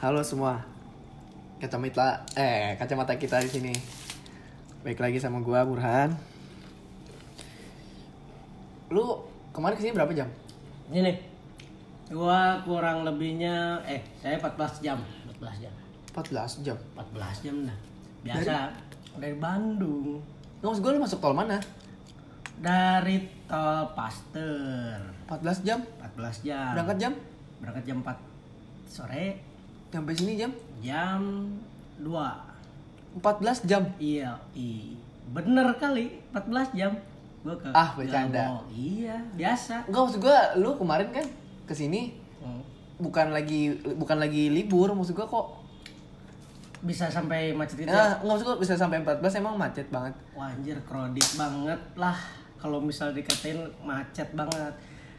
Halo semua. Kacamata eh kacamata kita di sini. Baik lagi sama gua Burhan. Lu kemarin ke sini berapa jam? Ini nih. Gua kurang lebihnya eh saya 14 jam, 14 jam. 14 jam. 14 jam dah. Biasa dari, Bandung. Nggak maksud gua lu masuk tol mana? Dari tol Paster. 14 jam. 14 jam. Berangkat jam? Berangkat jam 4 sore Sampai sini jam jam 2. 14 jam. Iya, i. Bener kali 14 jam. Gua ke Ah, bercanda. Iya, biasa. Enggak maksud gua lu kemarin kan ke sini Hmm. bukan lagi bukan lagi libur maksud gua kok Bisa sampai macet itu. Nah, nggak maksud gua bisa sampai 14 emang macet banget. Wah anjir kredit banget lah kalau misal dikatain macet banget.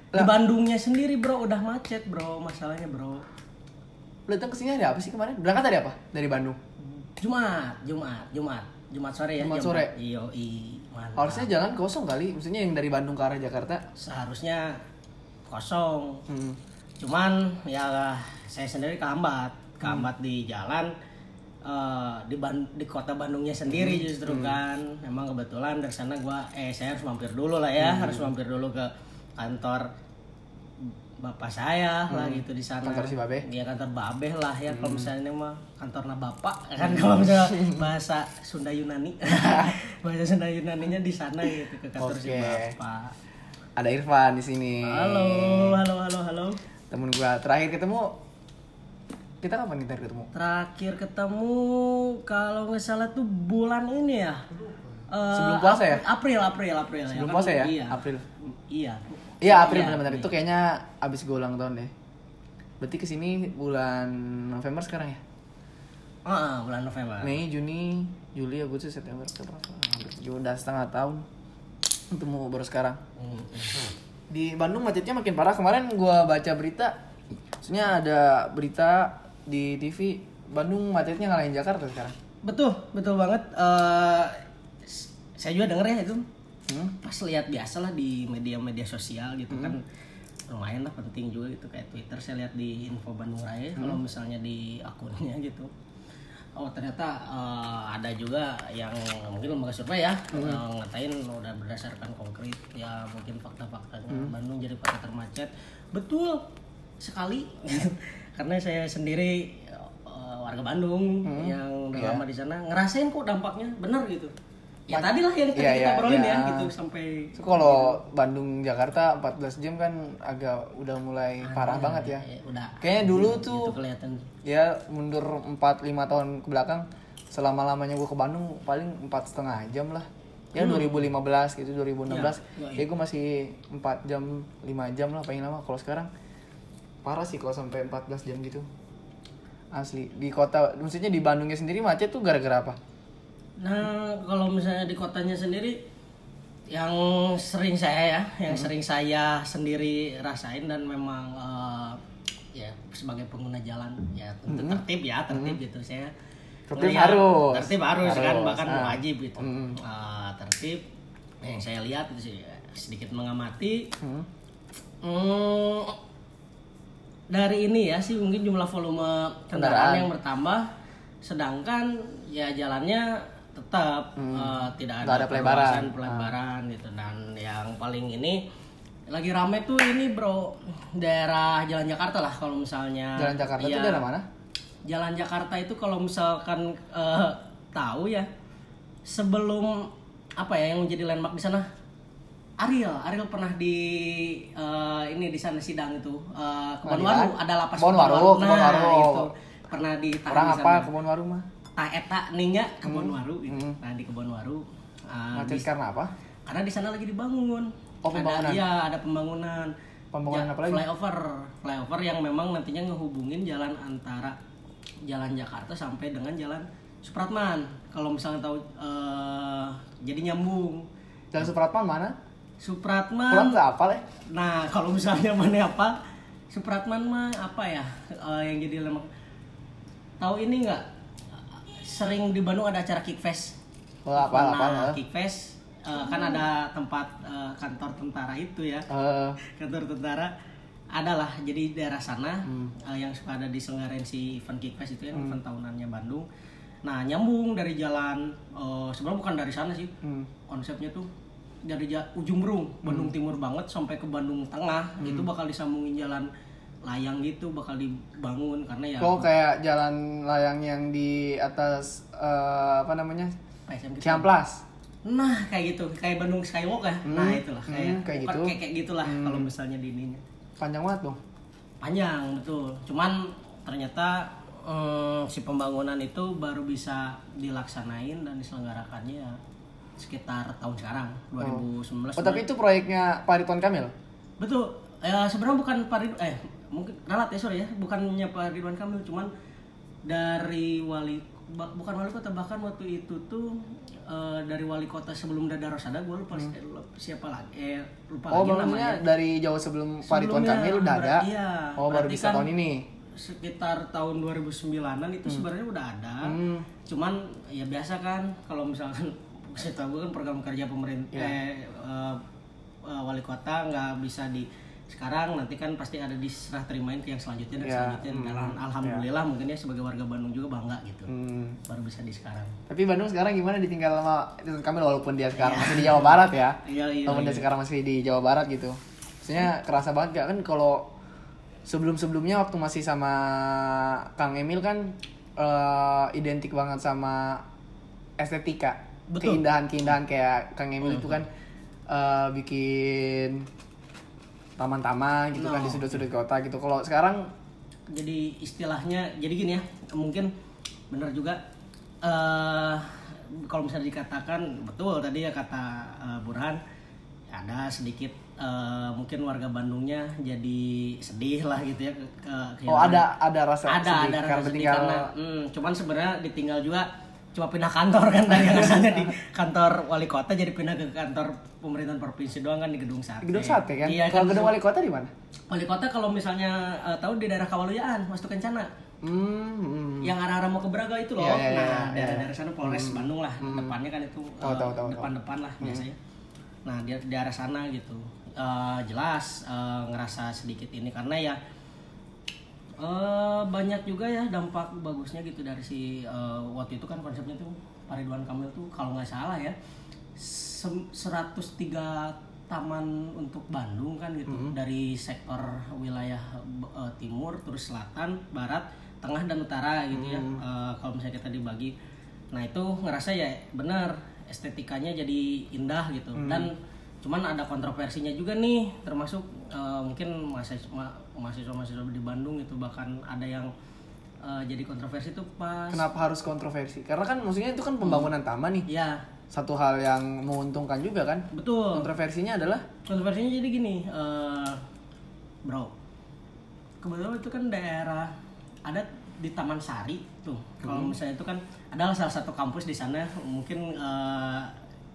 Di Lah. Bandungnya sendiri bro udah macet bro masalahnya bro. Lu datang ke sini ada apa sih kemarin? Berangkat dari apa? Dari Bandung. Jumat, Jumat, Jumat, Jumat sore ya. Jumat sore. Iyo i. mantap. Harusnya jalan kosong kali, maksudnya yang dari Bandung ke arah Jakarta. seharusnya kosong. Hmm. Cuman ya saya sendiri kehambat, kehambat Hmm. di jalan eh, di Ban- di kota Bandungnya sendiri Hmm. justru kan. Memang kebetulan dari sana gua eh saya harus mampir dulu lah ya, Hmm. harus mampir dulu ke kantor bapak saya lah gitu di sana. Hmm. Kantor si Babe? Hmm. Iya kantor Babeh lah ya kalau misalnya mah kantornya bapak kan kalau misalnya bahasa Sunda Yunani. bahasa Sunda Yunaninya di sana gitu ke kantor si Oke. bapak. Ada Irfan di sini. Halo, halo, halo, halo. Temen gua terakhir ketemu kita kapan kita ketemu? Terakhir ketemu kalau nggak salah tuh bulan ini ya. Eh, Sebelum puasa ya? April, April, April. Sebelum kan? puasa ya? Iya. April. Iya. Iya, April Iya, benar-benar. iya. Itu kayaknya abis gue ulang tahun deh. Berarti ke sini bulan November sekarang ya? Ah, bulan November. Mei, Juni, Juli, Agustus, September, Oktober, udah setengah tahun. Ketemu baru sekarang. Hmm. Di Bandung macetnya makin parah. Kemarin gua baca berita, maksudnya ada berita di TV Bandung macetnya ngalahin Jakarta sekarang. Betul, betul banget. Eh, s- saya juga denger ya itu. Hmm? Pas lihat biasa lah di media-media sosial gitu kan. Lumayan lah penting juga gitu kayak Twitter saya lihat di info Bandung Raya kalau misalnya di akunnya gitu. Oh ternyata eh, ada juga yang mungkin lembaga survei ya eh, ngatain udah berdasarkan konkret ya mungkin fakta-faktanya Bandung jadi kota termacet. Betul sekali. Karena saya sendiri eh, warga Bandung yang udah lama di sana ngerasain kok dampaknya. Benar gitu ya tadi lah yang kita iya, obrolin iya. ya gitu sampai Itu kalau Bandung Jakarta 14 jam kan agak udah mulai parah banget ya. ya, udah Kayaknya dulu tuh itu kelihatan. ya mundur 4-5 tahun ke belakang selama lamanya gue ke Bandung paling empat setengah jam lah. Ya 2015 gitu 2016 ya, gue masih 4 jam 5 jam lah paling lama. Kalau sekarang parah sih kalau sampai 14 jam gitu. Asli di kota maksudnya di Bandungnya sendiri macet tuh gara-gara apa Nah, kalau misalnya di kotanya sendiri yang sering saya ya, yang Hmm. sering saya sendiri rasain dan memang eh, ya sebagai pengguna jalan ya tentu tertib ya, tertib gitu saya. Hmm. Tertib melihat- harus. Tertib harus, kan Harus, bahkan ah. wajib gitu. Hmm. Eh, tertib yang saya lihat itu sih sedikit mengamati Hmm. Hmm, dari ini ya sih mungkin jumlah volume kendaraan, Kendaraan. yang bertambah, sedangkan ya jalannya tetap tidak Hmm. Nggak ada, ada pelebaran. Ah. pelebaran gitu. Dan yang paling ini lagi rame tuh ini bro daerah Jalan Jakarta lah kalau misalnya. Jalan Jakarta itu Iya, daerah mana? Jalan Jakarta itu kalau misalkan eh, tahu ya sebelum apa ya yang menjadi landmark di sana? Ariel, Ariel pernah di eh, ini di sana sidang itu. Kebon Pengadilan? Waru ada lapas Kebon Waru, Kebon Nah, Waru. itu pernah ditahan orang di apa? kebun warung mah eta ningsnya Kebon Waru itu. Hmm. Nah, di Kebon Waru eh, macet di- karena apa karena di sana lagi dibangun. Oh, pembangunan. Ada, iya, ada pembangunan. Pembangunan Ja- apa lagi? Flyover, flyover yang memang nantinya ngehubungin jalan antara jalan Jakarta sampai dengan jalan Supratman. Kalau misalnya tahu eh, jadi nyambung. dan Supratman mana Supratman. pulang nggak apa ya Nah, kalau misalnya mana apa? Supratman mah apa ya eh, yang jadi lemak? Tahu ini nggak? Sering di Bandung ada acara Kickfest. Oh, apa, apa, nah, apa? Kickfest eh, kan ada tempat eh, kantor tentara itu ya. Eh, Kantor tentara. Ada lah jadi daerah sana eh, yang suka ada diselenggarain si event Kickfest itu kan event tahunannya Bandung. Nah nyambung dari jalan eh, sebenarnya bukan dari sana sih. Hmm. konsepnya tuh dari ujung berung Bandung Timur banget sampai ke Bandung Tengah. Itu bakal disambungin jalan layang gitu bakal dibangun karena ya Oh kayak jalan layang yang di atas eh, apa namanya. Ciamplas. Nah, kayak gitu, kayak Bandung Skywalk ya. Nah, itulah kayak Hmm, kayak gitu. kayak, kayak gitulah kalau misalnya di ininya. Panjang banget dong. Panjang, betul. Cuman ternyata eh, si pembangunan itu baru bisa dilaksanain dan diselenggarakannya ya sekitar tahun sekarang 2019. Oh tapi itu proyeknya Pak Ridwan Kamil. Betul. Ya sebenarnya bukan Pak Ridwan eh mungkin ralat ya sorry ya, bukannya Pak Ridwan Kamil cuman dari wali bukan wali kota bahkan waktu itu tuh eh, dari wali kota sebelum Dada Rosada gue lupa si- siapa lagi eh lupa Oh lagi namanya. dari jauh sebelum Pak Ridwan Kamil udah ada. iya, oh baru bisa kan tahun ini. Sekitar tahun 2009-an itu sebenarnya udah ada. Hmm. Cuman ya biasa kan kalau misalkan saya tahu kan program kerja pemerintah Iya. eh, eh, wali kota nggak bisa di sekarang nanti kan pasti ada diserah terimain ke yang selanjutnya dan Iya, selanjutnya dan alhamdulillah mungkin ya sebagai warga Bandung juga bangga gitu Hmm. baru bisa di sekarang Tapi Bandung sekarang gimana ditinggal sama Ridwan Kamil walaupun dia sekarang masih di Jawa Barat ya. iya iya Walaupun dia sekarang masih di Jawa Barat gitu. Maksudnya kerasa banget gak kan kalau sebelum-sebelumnya waktu masih sama Kang Emil kan eh, identik banget sama estetika. Betul. Keindahan-keindahan kayak Kang Emil itu kan eh, bikin taman-taman gitu kan di No. sudut-sudut kota gitu. Kalau sekarang jadi istilahnya jadi gini ya mungkin benar juga eh kalau misalnya dikatakan betul tadi ya kata eh, Burhan ada sedikit eh, mungkin warga Bandungnya jadi sedih lah gitu ya ke, ke- oh ada ada rasa ada sedih ada karena rasa sedih tinggal karena hmm, cuman sebenarnya ditinggal juga cuma pindah kantor kan dari yang asalnya di kantor wali kota jadi pindah ke kantor pemerintahan provinsi doang kan di gedung sate gedung sate kan. iya Kalau kan gedung wali kota di mana? wali kota kalau misalnya eh, tahu di daerah Kawaluyaan Wastu Kencana Hmm, hmm. yang arah-arah mau ke Braga itu loh. Iya, iya, iya, nah, iya. daerah-daerah sana Polres Bandung lah. Depannya kan itu Tahu, eh, tahu, tahu, depan-depan lah biasanya. Nah, di, di arah sana gitu. Eh, jelas eh, ngerasa sedikit ini karena ya eh, banyak juga ya dampak bagusnya gitu dari si eh, waktu itu kan konsepnya tuh Pak Ridwan Kamil tuh kalau nggak salah ya sem- 103 taman untuk Bandung kan gitu. Dari sektor wilayah eh, timur terus selatan barat tengah dan utara gitu ya. Eh, kalau misalnya kita dibagi. Nah itu ngerasa ya bener estetikanya jadi indah gitu. Dan cuman ada kontroversinya juga nih termasuk eh, mungkin mahasiswa mahasiswa mahasiswa di Bandung itu bahkan ada yang eh, jadi kontroversi tuh pas Kenapa harus kontroversi? Karena kan maksudnya itu kan pembangunan taman nih. ya Satu hal yang menguntungkan juga kan. betul. Kontroversinya adalah? Kontroversinya jadi gini eh, bro. Kebetulan itu kan daerah ada di Taman Sari tuh. Kalau misalnya itu kan adalah salah satu kampus di sana. Mungkin eh,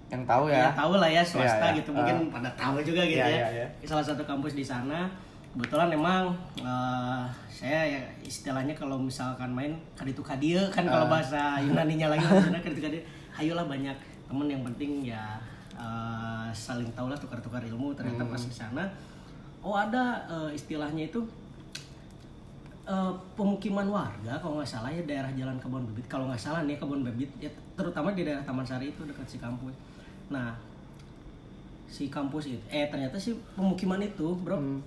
yang tahu ya? Ya. tahu lah ya swasta Iya, iya. gitu. Mungkin pada tahu juga gitu Iya, ya. iya, salah satu kampus di sana kebetulan memang eh, saya ya istilahnya kalau misalkan main kaditu kadia kan kalau bahasa Yunaninya lagi maksudnya kaditu kadia ayolah banyak temen yang penting ya eh, saling tahu lah tukar-tukar ilmu. Ternyata pas di sana oh ada eh, istilahnya itu eh, pemukiman warga kalau nggak salah ya daerah Jalan Kebon Bibit kalau nggak salah nih Kebon Bibit ya, terutama di daerah Taman Sari itu dekat si kampus nah si kampus itu eh ternyata si pemukiman itu bro Hmm.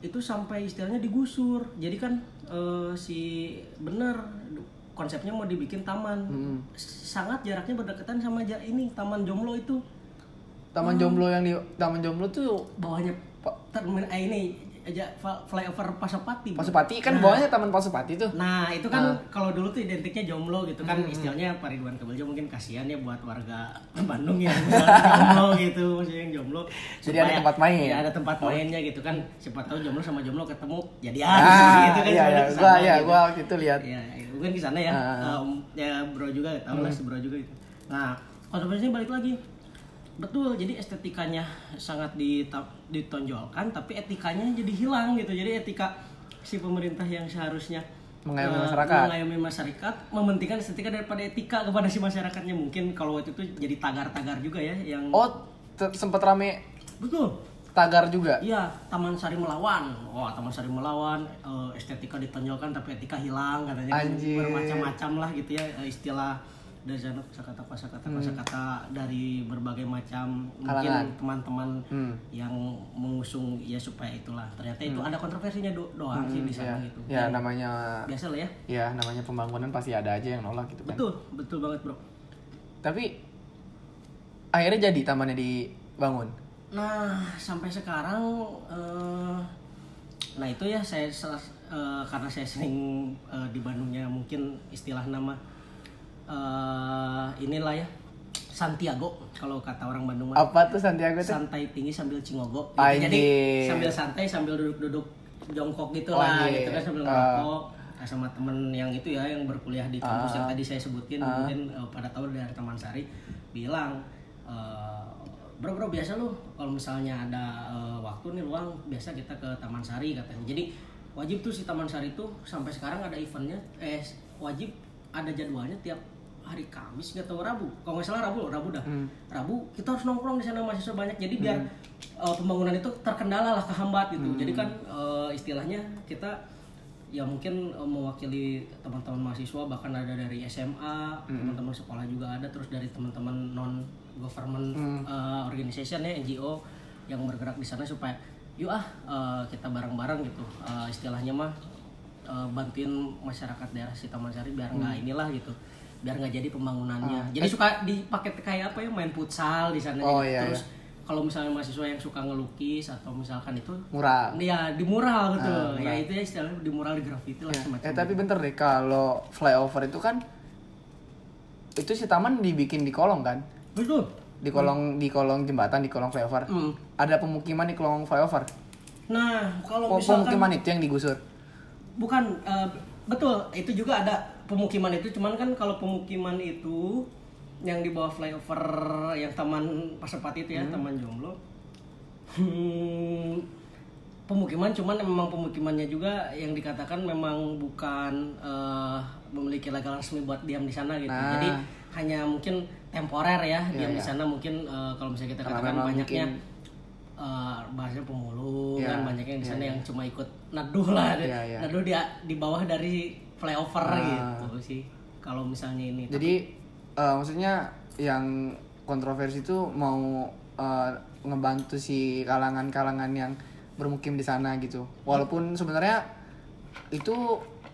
itu sampai istilahnya digusur. Jadi kan eh, si bener konsepnya mau dibikin taman. Hmm. sangat jaraknya berdekatan sama ja- ini taman jomblo itu. Taman Jomblo yang di Taman Jomblo tuh bawahnya termin eh ini aja flyover Pasopati bro. Pasupati kan bawahnya Taman Pasupati tuh. Nah itu kan kalau dulu tuh identiknya jomblo gitu kan istilahnya Pak Ridwan Kamil mungkin kasihan ya buat warga Bandung yang jomblo gitu maksudnya yang jomblo Jadi ada tempat main. ya ada tempat mainnya gitu kan siapa tahu jomblo sama jomblo ketemu jadi Ah, gitu kan iya, iya. sebenarnya Gua ke sana ya, gitu. gua waktu itu lihat. ya mungkin di sana ya Ah. Um, ya bro juga tahu lah si bro juga itu nah kontroversinya balik lagi betul jadi estetikanya sangat ditonjolkan tapi etikanya jadi hilang gitu jadi etika si pemerintah yang seharusnya Mengayomi eh, masyarakat. mengayomi masyarakat mementingkan estetika daripada etika kepada si masyarakatnya mungkin kalau waktu itu jadi tagar-tagar juga ya yang Oh, sempat rame betul tagar juga. Iya, Taman Sari Melawan. Wah, Taman Sari Melawan eh, estetika ditonjolkan tapi etika hilang katanya. Bermacam-macam lah gitu ya eh, istilah dari sana kosakata kosakata kosakata dari berbagai macam Hmm. Kalangan. mungkin teman-teman Hmm. yang mengusung ya supaya itulah ternyata itu ada kontroversinya do- doang sih di sana Ya, gitu ya namanya biasa lah ya ya namanya pembangunan pasti ada aja yang nolak gitu kan. betul betul banget bro Tapi akhirnya jadi tamannya dibangun. Nah, sampai sekarang eh, nah itu ya saya eh, karena saya sering eh, di Bandungnya mungkin istilah nama eh, inilah ya Santiago kalau kata orang Bandung. Apa tuh Santiago tuh? santai tinggi sambil cingogo gitu. Jadi sambil santai sambil duduk-duduk jongkok gitu lah gitu kan sambil Ah. ngerokok Nah, sama temen yang itu ya yang berkuliah di kampus yang tadi saya sebutkan mungkin eh, pada tahun dari Taman Sari bilang eh, bro bro biasa lu kalau misalnya ada eh, waktu nih luang biasa kita ke Taman Sari katanya jadi wajib tuh si Taman Sari tuh sampai sekarang ada eventnya eh wajib ada jadwalnya tiap hari Kamis nggak tahu Rabu. Kalau nggak salah Rabu Rabu dah. Rabu kita harus nongkrong di sana mahasiswa banyak. Jadi biar uh, pembangunan itu terkendala lah kehambat gitu. Jadi kan uh, istilahnya kita ya mungkin uh, mewakili teman-teman mahasiswa bahkan ada dari SMA teman-teman sekolah juga ada terus dari teman-teman non government uh, organization ya NGO yang bergerak di sana supaya yuk ah uh, kita bareng-bareng gitu. Uh, istilahnya mah uh, bantuin masyarakat daerah Taman Sari biar nggak inilah gitu biar nggak jadi pembangunannya jadi suka dipakai kayak apa ya main futsal di sana Oh, gitu. iya, terus kalau misalnya mahasiswa yang suka ngelukis atau misalkan itu Murah. ya di mural gitu Ah, ya itu ya istilahnya di mural di graffiti lah semacam Eh tapi bentar deh kalau flyover itu kan itu si taman dibikin di kolong kan? betul Di kolong di kolong jembatan di kolong flyover. Hmm. Ada pemukiman di kolong flyover. nah kalau misalkan Pemukiman itu yang digusur. bukan eh, betul itu juga ada pemukiman itu cuman kan kalau pemukiman itu yang di bawah flyover yang taman Pasepati itu ya taman jomblo hmm, pemukiman cuman memang pemukimannya juga yang dikatakan memang bukan eh, memiliki legal resmi buat diam di sana gitu Nah. jadi hanya mungkin temporer ya diam Iya, di iya. sana mungkin eh, kalau misalnya kita Karena katakan memang banyaknya mungkin- eh bahasanya pemulung Iya, kan banyak yang di sana iya, yang cuma ikut neduh lah Iya, iya. neduh di di bawah dari flyover Ah. gitu sih kalau misalnya ini Jadi eh, maksudnya yang kontroversi itu mau eh, ngebantu si kalangan-kalangan yang bermukim di sana gitu. Walaupun sebenarnya itu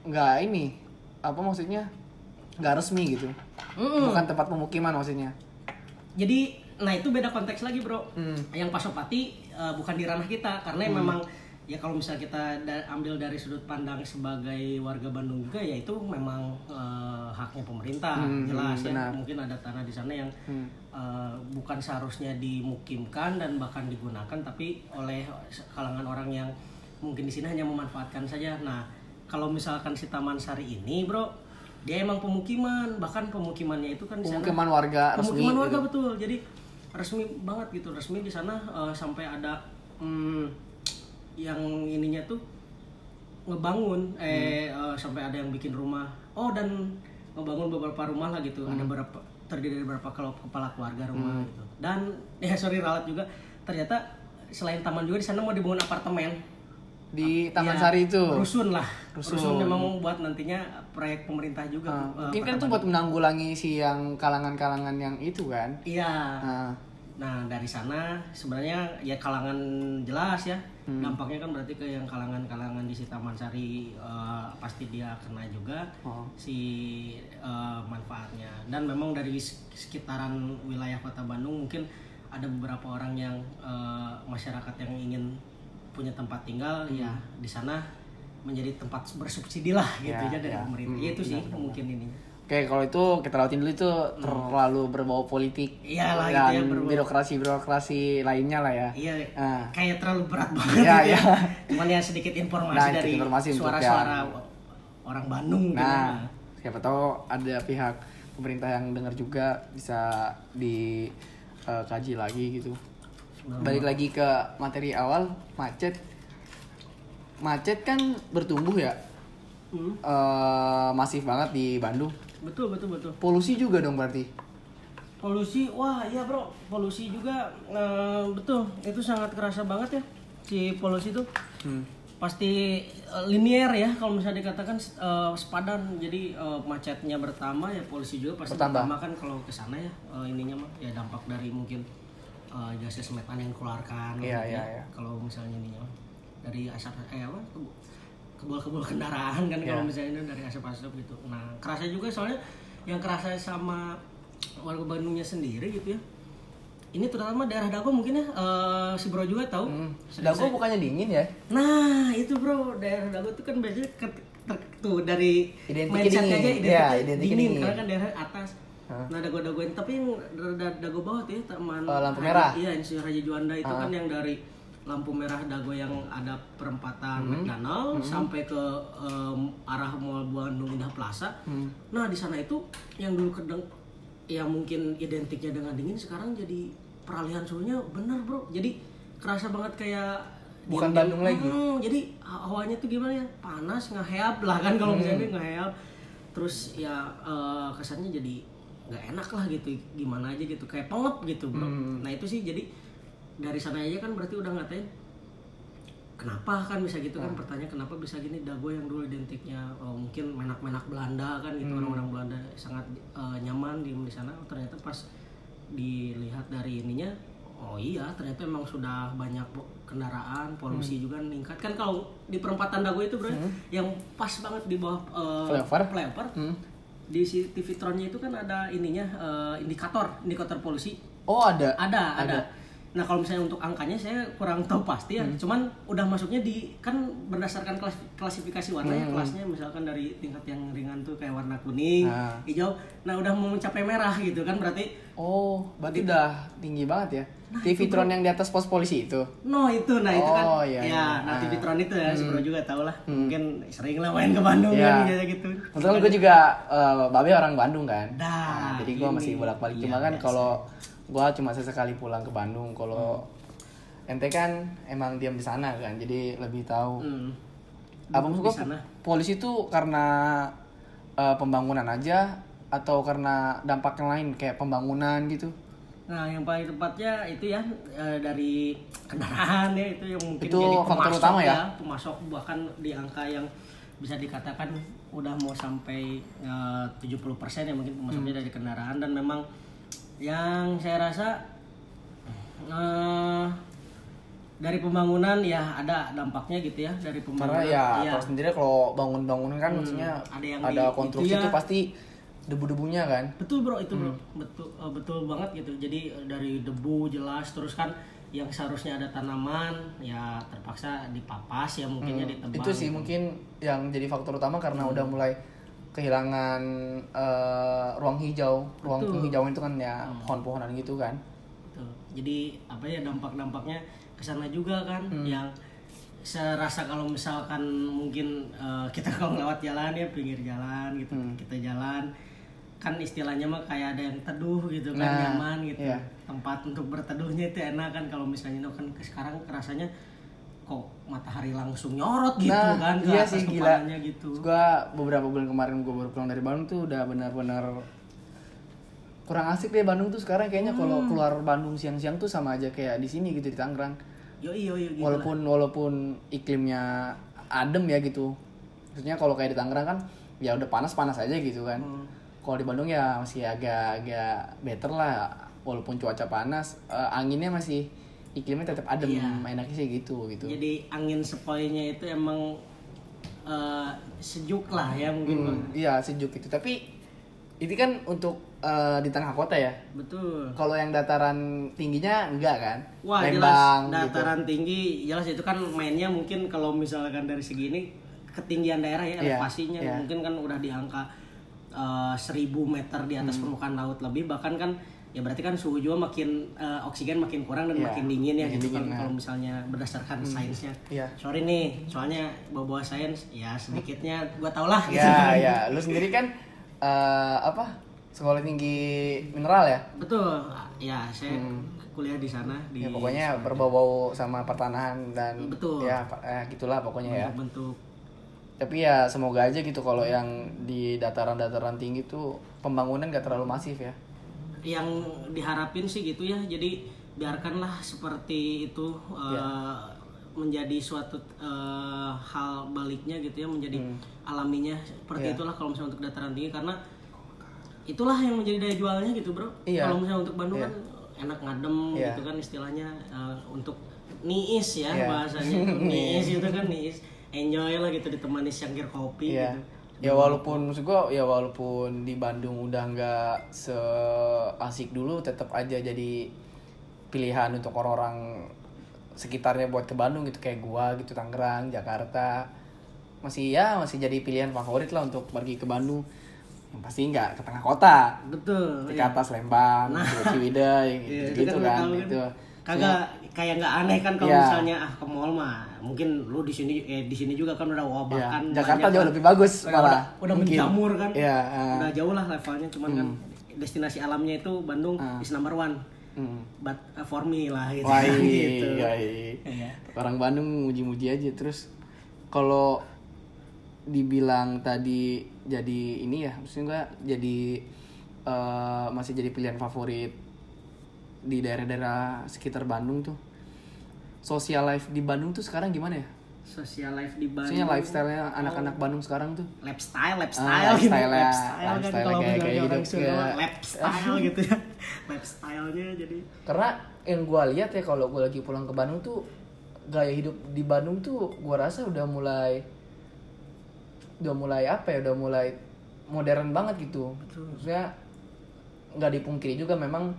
nggak ini apa maksudnya nggak resmi gitu. Mm-mm. Bukan tempat pemukiman maksudnya. jadi nah itu beda konteks lagi bro Hmm. yang pasopati eh, bukan di ranah kita karena memang ya kalau misalnya kita da- ambil dari sudut pandang sebagai warga Bandung juga ya itu memang eh, haknya pemerintah Hmm, jelas ya benar. mungkin ada tanah di sana yang Hmm. eh, bukan seharusnya dimukimkan dan bahkan digunakan tapi oleh kalangan orang yang mungkin di sini hanya memanfaatkan saja nah kalau misalkan si Taman Sari ini bro dia emang pemukiman bahkan pemukimannya itu kan di sana Pemukiman warga resmi. pemukiman warga gitu. betul jadi resmi banget gitu resmi di sana eh, sampai ada hmm, yang ininya tuh ngebangun eh Hmm. eh, sampai ada yang bikin rumah oh dan ngebangun beberapa rumah lah gitu Hmm. ada berapa terdiri dari beberapa kalau kepala keluarga rumah gitu dan ya sorry ralat juga ternyata selain taman juga di sana mau dibangun apartemen Di Taman Ya, Sari itu. rusun lah Rusun. rusun, memang buat nantinya proyek pemerintah juga Nah, eh, mungkin kan itu buat menanggulangi si yang kalangan-kalangan yang itu kan. Iya. Nah, Nah dari sana sebenarnya ya kalangan jelas ya Hmm. dampaknya kan berarti ke yang kalangan-kalangan di si Taman Sari eh, pasti dia kena juga Oh. si eh, manfaatnya dan memang dari sek- sekitaran wilayah kota Bandung mungkin ada beberapa orang yang eh, masyarakat yang ingin punya tempat tinggal Hmm. ya di sana menjadi tempat bersubsidi lah gitu Ya, aja dari ya. pemerintah Hmm, Ya, itu sih mungkin ini Oke, kalau itu kita lautin dulu itu terlalu berbau politik Iyalah, gitu dan ya, berbau- birokrasi-birokrasi lainnya lah ya. Iya, Ah. kayak terlalu berat banget Iya, gitu iya. ya. Cuman ya sedikit informasi Nah, dari suara-suara yang- orang Bandung gitu. Nah, siapa tahu ada pihak pemerintah yang dengar juga bisa dikaji lagi gitu. Balik lagi ke materi awal, macet. Macet kan bertumbuh ya, Hmm, eh, masif banget di Bandung. Betul betul betul. Polusi juga dong berarti. Polusi, wah iya bro, polusi juga eh, betul itu sangat kerasa banget ya si polusi itu Hmm. pasti eh, linear ya kalau misalnya dikatakan eh, sepadan jadi eh, macetnya bertambah ya polusi juga pasti Bertambah. bertambah kan kalau ke sana ya eh, ininya mah ya dampak dari mungkin eh, gases metan yang dikeluarkan Iya, gitu iya, ya. iya. kalau misalnya ininya dari asap eh apa kebul-kebul kendaraan kan Iya. kalau misalnya dari asap-asap gitu nah kerasa juga soalnya yang kerasa sama warga Bandungnya sendiri gitu ya ini terutama daerah Dago mungkin ya eh, si bro juga tahu Hmm. Dago bukannya dingin ya? Nah itu bro daerah Dago itu kan biasanya ke- ter- tuh dari Identiknya mindset dingin. aja Iya, identiknya identiknya dingin, dingin. karena kan daerah atas. Hah? Nah dago-dago ini tapi yang da- da- dago bawah tuh ya teman Oh, lampu merah. Iya si Raja Juanda itu Ah. kan yang dari lampu merah dago yang ada perempatan Hmm. McDonald sampai ke em, arah Mall Bandung Indah Plaza. Hmm. Nah di sana itu yang dulu kedeng ya mungkin identiknya dengan dingin sekarang jadi peralihan suhunya benar bro. Jadi kerasa banget kayak Bukan dingin. Bandung lagi. Hmm, jadi hawanya tuh gimana ya panas ngeheap lah kan kalau Hmm. misalnya ngeheap terus ya eh, kesannya jadi nggak enak lah gitu gimana aja gitu kayak pengep gitu bro. Hmm. Nah itu sih jadi dari sana aja kan berarti udah ngatain kenapa kan bisa gitu Hmm. kan pertanyaan kenapa bisa gini dago yang dulu identiknya oh, mungkin menak-menak Belanda kan gitu Hmm. orang-orang Belanda sangat eh, nyaman di di sana Oh, ternyata pas dilihat dari ininya oh iya ternyata emang sudah banyak kendaraan Hmm. polusi juga meningkat kan kalau di perempatan dago itu bro yang pas banget di bawah eh, Flyover? flyover, Hmm. di TV Tron-nya itu kan ada ininya eh, indikator indikator polusi Oh ada. ada, ada. Nah kalau misalnya untuk angkanya saya kurang tahu pasti ya. Hmm. Cuman udah masuknya di kan berdasarkan kelas, klasifikasi warna ya Hmm. kelasnya misalkan dari tingkat yang ringan tuh kayak warna kuning, Nah. hijau. Nah udah mau mencapai merah gitu kan berarti. Oh, berarti udah tinggi banget ya. TV Tron yang di atas pos polisi itu. No itu, nah itu kan. Oh, iya, ya, iya. nah Ah. TV Tron itu ya, si bro juga tau lah. Mungkin sering lah main ke Bandung Iya. kan gitu. Kebetulan gue juga uh, babe orang Bandung kan. Nah, jadi gue masih bolak-balik. Iya, Cuma kan kalau gue cuma sesekali pulang ke Bandung. Kalau ente kan emang diam di sana kan, jadi lebih tahu. Hmm. Apa maksud gue? sana. Polisi itu karena uh, pembangunan aja atau karena dampak yang lain kayak pembangunan gitu? Nah, yang paling tepatnya itu ya eh, dari kendaraan ya itu yang mungkin Itu jadi faktor pemasok utama ya? pemasok bahkan di angka yang bisa dikatakan udah mau sampai eh, 70% ya mungkin pemasoknya Hmm. dari kendaraan dan memang yang saya rasa eh, dari pembangunan ya ada dampaknya gitu ya dari Karena pembangunan ya Iya. kalau sendiri kalau bangun-bangunan kan maksudnya ada yang ada di- konstruksi itu itu ya. pasti debu-debunya kan. Betul bro, itu bro, Hmm. betul eh, betul banget gitu. Jadi eh, dari debu jelas, terus kan yang seharusnya ada tanaman ya terpaksa dipapas ya mungkinnya ditebang. Hmm. itu sih mungkin yang jadi faktor utama karena udah mulai kehilangan eh, ruang hijau ruang Betul. penghijauan itu kan ya pohon-pohonan gitu kan Betul. Jadi apa ya dampak-dampaknya ke sana juga kan Hmm. yang serasa kalau misalkan mungkin eh, kita kalau lewat jalan ya pinggir jalan gitu Hmm. kita jalan kan istilahnya mah kayak ada yang teduh gitu kan Nah, nyaman gitu iya. tempat untuk berteduhnya itu enak kan kalau misalnya kan sekarang rasanya kok matahari langsung nyorot gitu Nah, kan ke iya atas sih, gila. kepalanya gitu gua beberapa bulan kemarin gua baru pulang dari Bandung tuh udah benar-benar kurang asik deh Bandung tuh sekarang kayaknya kalau Hmm. keluar Bandung siang-siang tuh sama aja kayak di sini gitu di Tangerang yo iyo yo gitu lah. walaupun walaupun iklimnya adem ya gitu maksudnya kalau kayak di Tangerang kan ya udah panas panas aja gitu kan Hmm. kalau di Bandung ya masih agak agak better lah walaupun cuaca panas eh, anginnya masih iklimnya tetap adem Iya. enaknya sih gitu gitu. Jadi angin sepoi-nya itu emang eh, sejuk lah ya mungkin. Hmm, iya sejuk gitu. Tapi itu kan untuk eh, di tengah kota ya? Betul. Kalau yang dataran tingginya enggak kan? Wah Lembang jelas gitu. dataran tinggi jelas. Itu kan mainnya mungkin kalau misalkan dari segi ini ketinggian daerah ya Iya, elevasinya. iya. mungkin kan udah di angka eh, 1000 meter di Hmm. atas permukaan laut lebih. Bahkan kan ya berarti kan suhu juga makin eh, oksigen makin kurang dan Iya, makin dingin ya makin gitu dingin, kan nah. kalau misalnya berdasarkan sainsnya Iya. sorry nih soalnya bawa-bawa sains ya sedikitnya gua tau lah gitu ya ya lu sendiri kan eh, apa sekolah tinggi mineral ya betul ya saya kuliah di sana di Ya, pokoknya berbau-bau sama pertanahan dan Betul. ya eh, gitulah pokoknya ya. bentuk Tapi ya semoga aja gitu kalau yang di dataran-dataran tinggi tuh pembangunan gak terlalu masif ya. Yang diharapin sih gitu ya jadi biarkanlah seperti itu uh, menjadi suatu uh, hal baliknya gitu ya menjadi alaminya seperti Iya. itulah kalau misalnya untuk dataran tinggi karena itulah yang menjadi daya jualnya gitu bro Iya. kalau misalnya untuk Bandung Iya. kan enak ngadem Iya. gitu kan istilahnya uh, untuk niis ya Iya. bahasanya niis itu kan niis enjoy lah gitu ditemani cangkir kopi Iya. gitu Ya walaupun maksud gua ya walaupun di Bandung udah nggak seasik dulu tetap aja jadi pilihan untuk orang-orang sekitarnya buat ke Bandung gitu kayak gua gitu Tangerang, Jakarta. Masih ya masih jadi pilihan favorit lah untuk pergi ke Bandung. Yang pasti nggak ke tengah kota. betul Ke atas Lembang, ke Ciwidey Iya, gitu, gitu itu kan kan. tahu Itu. Kagak kayak nggak aneh kan kalau Iya. misalnya ah ke mall mah mungkin lu di sini eh di sini juga kan udah wabah Iya, kan Jakarta banyak jauh kan. lebih bagus malah. udah, udah Mungkin. menjamur kan Iya, ah. Hmm. udah jauh lah levelnya cuman kan destinasi alamnya itu Bandung is number one Hmm. but uh, for me lah gitu, Wah, gitu. iya. Iya. Orang Bandung muji-muji aja terus kalau dibilang tadi jadi ini ya maksudnya gua jadi eh, masih jadi pilihan favorit di daerah-daerah sekitar Bandung tuh social life di Bandung tuh sekarang gimana ya? Social life di Bandung. Maksudnya lifestyle-nya anak-anak Bandung sekarang tuh lifestyle, lifestyle, Ah, gitu. lifestyle-nya, lifestyle kan lifestyle kalau kayak- kayak Sunda, ya. lifestyle gitu ya. Lifestyle-nya jadi karena yang gua lihat ya kalau gua lagi pulang ke Bandung tuh gaya hidup di Bandung tuh gua rasa udah mulai udah mulai apa ya udah mulai modern banget gitu maksudnya nggak dipungkiri juga memang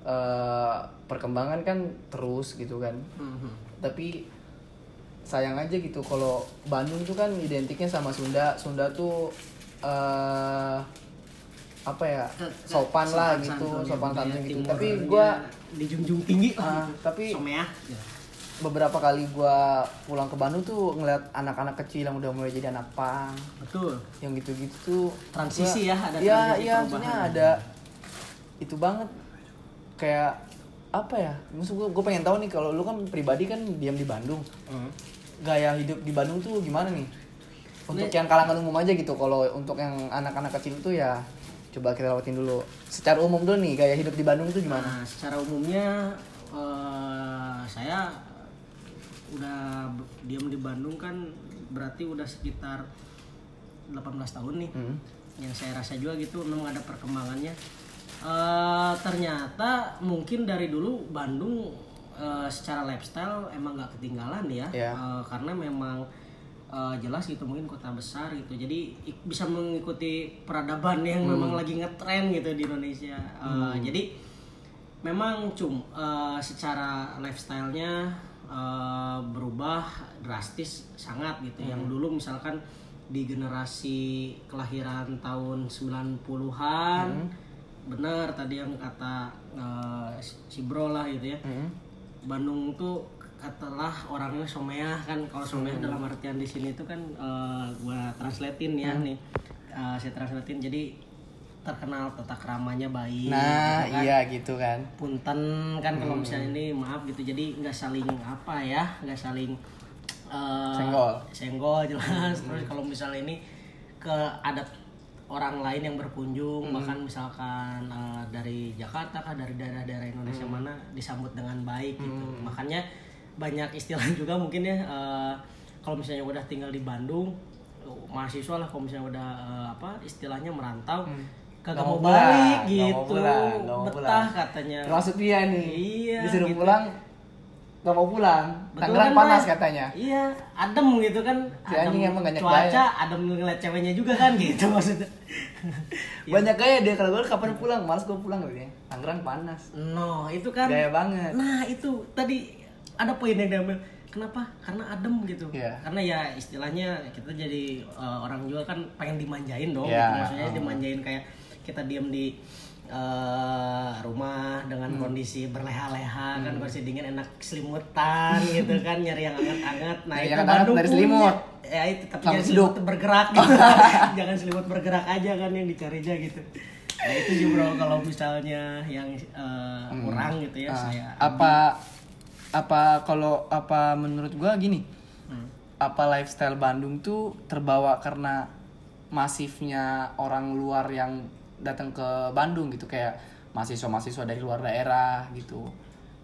eh, perkembangan kan terus gitu kan Mhm. tapi sayang aja gitu kalau Bandung tuh kan identiknya sama Sunda Sunda tuh eh apa ya sopan lah gitu santun, sopan budaya santun gitu tapi gua dijunjung tinggi ah, lah gitu. tapi Someah. beberapa kali gua pulang ke Bandung tuh ngeliat anak-anak kecil yang udah mulai jadi anak pang Betul. yang gitu-gitu tuh Transisi gua- ya, ada transisi iya maksudnya ada itu banget kayak apa ya maksud gua gua pengen tahu nih kalau lu kan pribadi kan diam di Bandung gaya hidup di Bandung tuh gimana nih untuk yang kalangan umum aja gitu kalau untuk yang anak-anak kecil tuh ya coba kita lewatin dulu secara umum dulu nih gaya hidup di Bandung tuh gimana Nah, secara umumnya eh, saya udah diam di Bandung kan berarti udah sekitar 18 tahun nih. Hmm. Yang saya rasa juga gitu memang ada perkembangannya. Eh, ternyata mungkin dari dulu Bandung eh, secara lifestyle emang nggak ketinggalan ya. Iya. Eh, karena memang eh, jelas gitu mungkin kota besar gitu. Jadi ik- bisa mengikuti peradaban yang memang lagi ngetren gitu di Indonesia. Eh, Jadi memang cum eh, secara lifestyle-nya eh, berubah drastis sangat gitu. Yang dulu misalkan di generasi kelahiran tahun 90-an bener tadi yang kata eh, si bro lah gitu ya. Hmm. Bandung tuh katalah orangnya someah kan. Kalau someah dalam artian di sini tuh kan eh, gua translatein ya nih. Eh, saya translatein jadi terkenal tata keramanya baik nah gitu kan. iya gitu kan. Punten kan kalau misalnya ini maaf gitu. Jadi nggak saling apa ya nggak saling eh, Senggol. senggol jelas. Terus kalau misalnya ini ke adat orang lain yang berkunjung bahkan misalkan eh, dari Jakarta kah dari daerah-daerah Indonesia mana disambut dengan baik gitu. Makanya banyak istilah juga mungkin ya eh, kalau misalnya udah tinggal di Bandung mahasiswa lah kalau misalnya udah eh, apa istilahnya merantau kagak Nggak mau pulang, balik nggak mau gitu. pulang, nggak mau betah pulang. katanya. Termasuk dia nih Iya, disuruh gitu. pulang gak mau pulang Betul Tangerang kan, panas Mas? katanya Iya, adem gitu kan. Si anjing emang gak cuaca, adem ngeliat ceweknya juga kan gitu maksudnya. Banyak gaya dia kalau gue kapan pulang malas gue pulang gitu ya Tangerang panas No, itu kan. gaya banget Nah, itu tadi ada poin yang diambil. Kenapa? Karena adem gitu. Iya. Karena ya istilahnya kita jadi uh, orang juga kan pengen dimanjain dong. Iya. gitu. Maksudnya dimanjain kayak kita diam di uh, rumah dengan Hmm. kondisi berleha-leha kan kondisi dingin enak selimutan gitu kan nyari yang hangat-hangat nah Nyari itu yang Bandung dari selimut. ya itu tapi Sama jangan selimut bergerak gitu. jangan selimut bergerak aja kan yang dicarinya gitu nah itu sih bro kalau misalnya yang uh, kurang gitu ya Ah, saya apa apa kalau apa menurut gua gini Hmm. apa lifestyle Bandung tuh terbawa karena masifnya orang luar yang datang ke Bandung gitu kayak mahasiswa-mahasiswa dari luar daerah gitu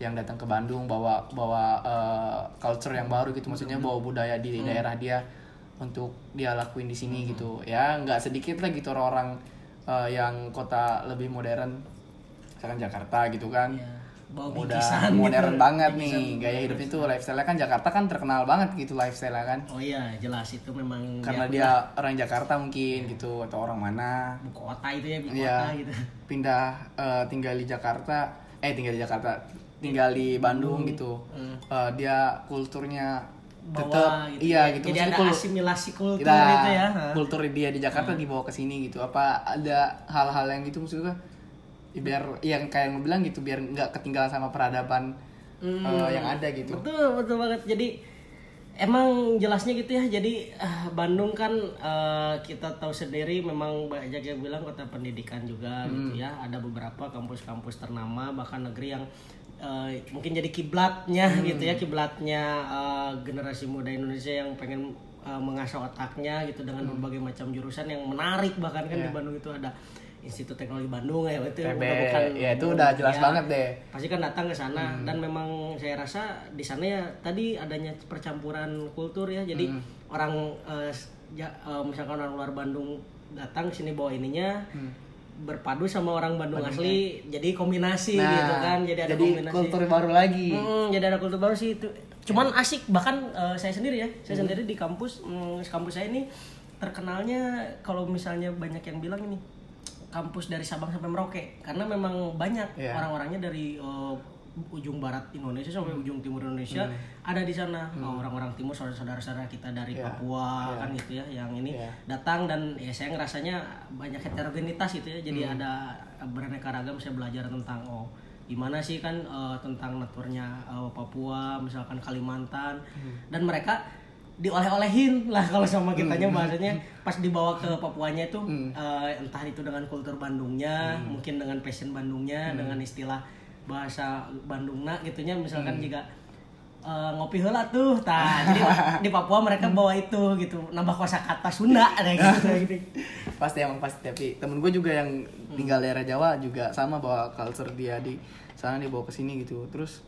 yang datang ke Bandung bawa bawa eh, culture yang baru gitu maksudnya bawa budaya di daerah dia untuk dia lakuin di sini gitu. Ya nggak sedikit lah gitu orang-orang eh, yang kota lebih modern misalkan Jakarta gitu kan. Ya, bawa udah bingkisan modern gitu. banget nih gaya hidupnya tuh lifestyle kan Jakarta kan terkenal banget gitu lifestyle kan Oh iya, jelas itu memang karena dia orang Jakarta mungkin gitu atau orang mana ibu kota itu ya, Iya. kota gitu. pindah eh, tinggal di Jakarta eh tinggal di Jakarta tinggal di Bandung gitu Hmm. Eh, dia kulturnya Bawa tetap gitu. iya ya. gitu Jadi Maksudnya ada kul- asimilasi kultur kita itu ya. kultur dia di Jakarta dibawa ke sini gitu apa ada hal-hal yang gitu maksudnya ya biar yang kayak yang bilang gitu biar nggak ketinggalan sama peradaban Hmm. eh, yang ada gitu Betul, betul banget. Jadi emang jelasnya gitu ya. Jadi ah, Bandung kan eh, kita tahu sendiri memang banyak yang bilang kota pendidikan juga Hmm. gitu ya. Ada beberapa kampus-kampus ternama bahkan negeri yang eh, mungkin jadi kiblatnya Hmm. gitu ya, kiblatnya eh, generasi muda Indonesia yang pengen eh, mengasah otaknya gitu dengan Hmm. berbagai macam jurusan yang menarik bahkan kan di Iya. Bandung itu ada Institut Teknologi Bandung ya itu TB, udah bukan ya itu udah jelas ya, banget deh. pasti kan datang ke sana dan memang saya rasa di sana ya tadi adanya percampuran kultur ya jadi orang eh, s- ya, misalkan orang luar Bandung datang sini bawa ininya berpadu sama orang Bandung asli jadi kombinasi gitu kan jadi ada kombinasi. Nah, kultur baru lagi. Hmm, jadi ada kultur baru sih itu. Cuman asik bahkan eh, saya sendiri ya saya sendiri di kampus mm, kampus saya ini terkenalnya kalau misalnya banyak yang bilang ini kampus dari Sabang sampai Merauke. Karena memang banyak Iya. orang-orangnya dari eh, ujung barat Indonesia sampai ujung timur Indonesia ada di sana. Oh, orang-orang timur saudara-saudara kita dari Iya. Papua kan gitu ya yang ini Iya. datang dan ya saya ngerasanya banyak heterogenitas itu ya. Jadi ada beraneka ragam saya belajar tentang oh gimana sih kan eh, tentang naturnya eh, Papua misalkan Kalimantan. Dan mereka dioleh-olehin lah kalau sama kitanya bahasanya pas dibawa ke Papuanya itu eh, entah itu dengan kultur Bandungnya mungkin dengan passion Bandungnya dengan istilah bahasa Bandungna gitunya. Misalkan juga eh, ngopi heula tuh tah. Jadi di Papua mereka bawa itu gitu nambah kosakata Sunda ada gitu, gitu. pasti emang pasti. Tapi temen gue juga yang tinggal daerah Jawa juga sama bawa culture dia di sana dia bawa ke sini gitu. Terus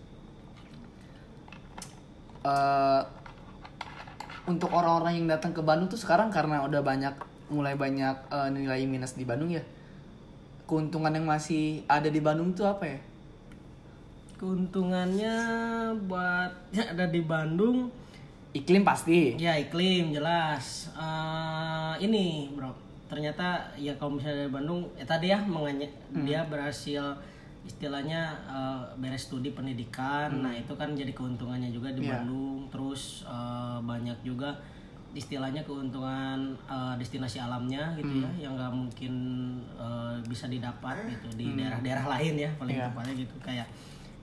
eh untuk orang-orang yang datang ke Bandung tuh sekarang karena udah banyak mulai banyak eh, nilai minus di Bandung ya? Keuntungan yang masih ada di Bandung tuh apa ya? Keuntungannya buat ya ada di Bandung iklim pasti. ya iklim jelas. Eh, ini bro. Ternyata ya kalau misalnya dari Bandung ya tadi ya menganya dia berhasil istilahnya eh, beres studi pendidikan. Nah itu kan jadi keuntungannya juga di Iya. Bandung. Terus eh, banyak juga istilahnya keuntungan eh, destinasi alamnya gitu ya yang nggak mungkin eh, bisa didapat gitu di daerah-daerah lain ya paling Iya. tepatnya gitu. Kayak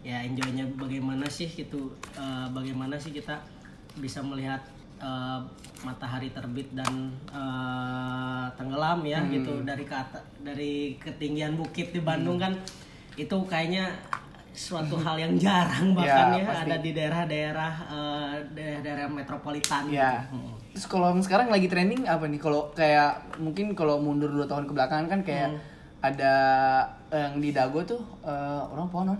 ya enjoynya bagaimana sih gitu eh, bagaimana sih kita bisa melihat eh, matahari terbit dan eh, tenggelam ya gitu dari ke ata- dari ketinggian bukit di Bandung kan itu kayaknya suatu hal yang jarang bahkan Ya, ya, ada di daerah-daerah eh, daerah-daerah metropolitan Ya. Hmm. Terus kalau sekarang lagi trending apa nih? Kalau kayak mungkin kalau mundur dua tahun ke belakang kan kayak Hmm. ada yang di Dago tuh eh, orang pohon?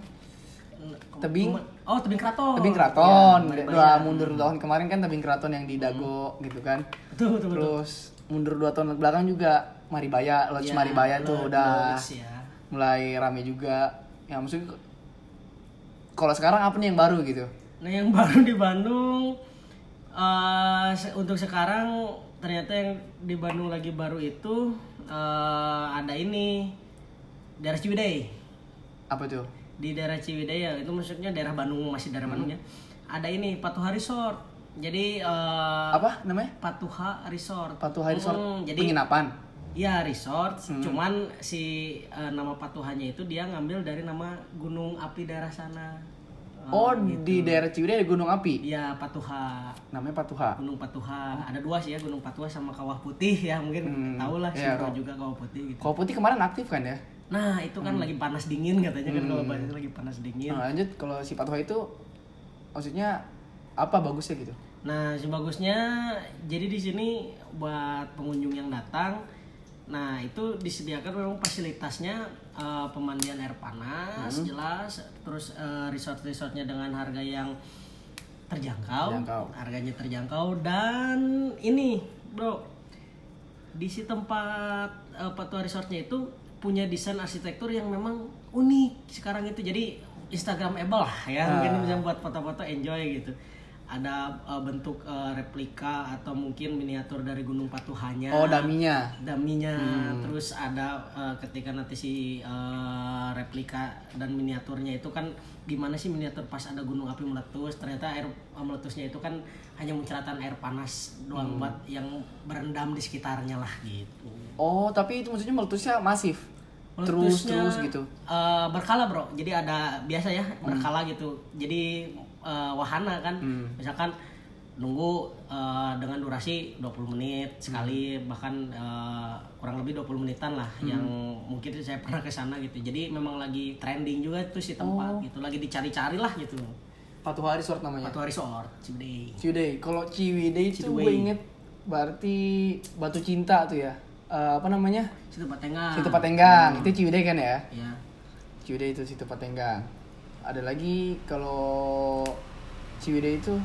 Tebing. Oh, tebing keraton. Tebing Keraton. Ya, dua mundur dua tahun kemarin kan tebing Keraton yang di Dago gitu kan. Betul, betul, betul. Terus mundur dua tahun ke belakang juga Maribaya, Lodge Ya, Maribaya tuh udah ya. Mulai rame juga. Ya maksudnya kalau sekarang apa nih yang baru gitu? Nah yang baru di Bandung se- untuk sekarang ternyata yang di Bandung lagi baru itu eh, ada ini daerah Ciwidey Apa tuh? di daerah Ciwidey ya itu maksudnya daerah Bandung masih daerah Bandung ya ada ini Patuha Resort jadi eh, Apa namanya? Patuha Resort Patuha Resort Hmm, jadi penginapan. Ya resort, cuman si eh, nama patuhannya itu dia ngambil dari nama gunung api daerah sana. Eh, Oh, di daerah Ciwidey ada gunung api. Iya Patuha, Namanya Patuha. Gunung Patuha. Ada dua sih ya Gunung Patuha sama Kawah Putih ya mungkin tahu lah iya, siapa tahu. juga Kawah Putih gitu. Kau putih kemarin aktif kan ya? Nah itu kan lagi panas dingin katanya kan kalau itu lagi panas dingin. Nah, lanjut kalau si Patuha itu maksudnya apa bagusnya gitu? Nah, sebagusnya jadi di sini buat pengunjung yang datang, nah itu disediakan memang fasilitasnya eh, pemandian air panas Hmm. jelas terus eh, resort-resortnya dengan harga yang terjangkau, Terjangkau. harganya terjangkau dan ini bro di si tempat eh, Patua Resortnya itu punya desain arsitektur yang memang unik sekarang itu jadi Instagramable lah ya Ah. mungkin bisa buat foto-foto enjoy gitu ada eh, bentuk eh, replika atau mungkin miniatur dari Gunung Patuhanya. Oh, daminya. daminya. Terus ada eh, ketika nanti si eh, replika dan miniaturnya itu kan gimana sih miniatur pas ada gunung api meletus? Ternyata air meletusnya itu kan hanya menceratan air panas doang buat yang berendam di sekitarnya lah gitu. Oh, tapi itu maksudnya meletusnya masif. Terus Meletusnya, terus gitu. eh, berkala bro. Jadi ada biasa ya berkala gitu. Jadi eh, wahana kan misalkan nunggu eh, dengan durasi 20 menit sekali bahkan eh, kurang lebih 20 menitan lah yang mungkin saya pernah ke sana gitu jadi memang lagi trending juga tuh si tempat gitu lagi dicari-cari lah gitu Patuha Resort namanya. Batu Resort Ciwidey Ciwidey. Kalau Ciwidey itu Ciwidey. gue inget berarti batu cinta tuh ya. Eh, apa namanya? situ Patengah Situ Patenggang. Itu Ciwidey kan ya? ya Ciwidey itu situ Patenggang. Ada lagi kalau Ciwidey itu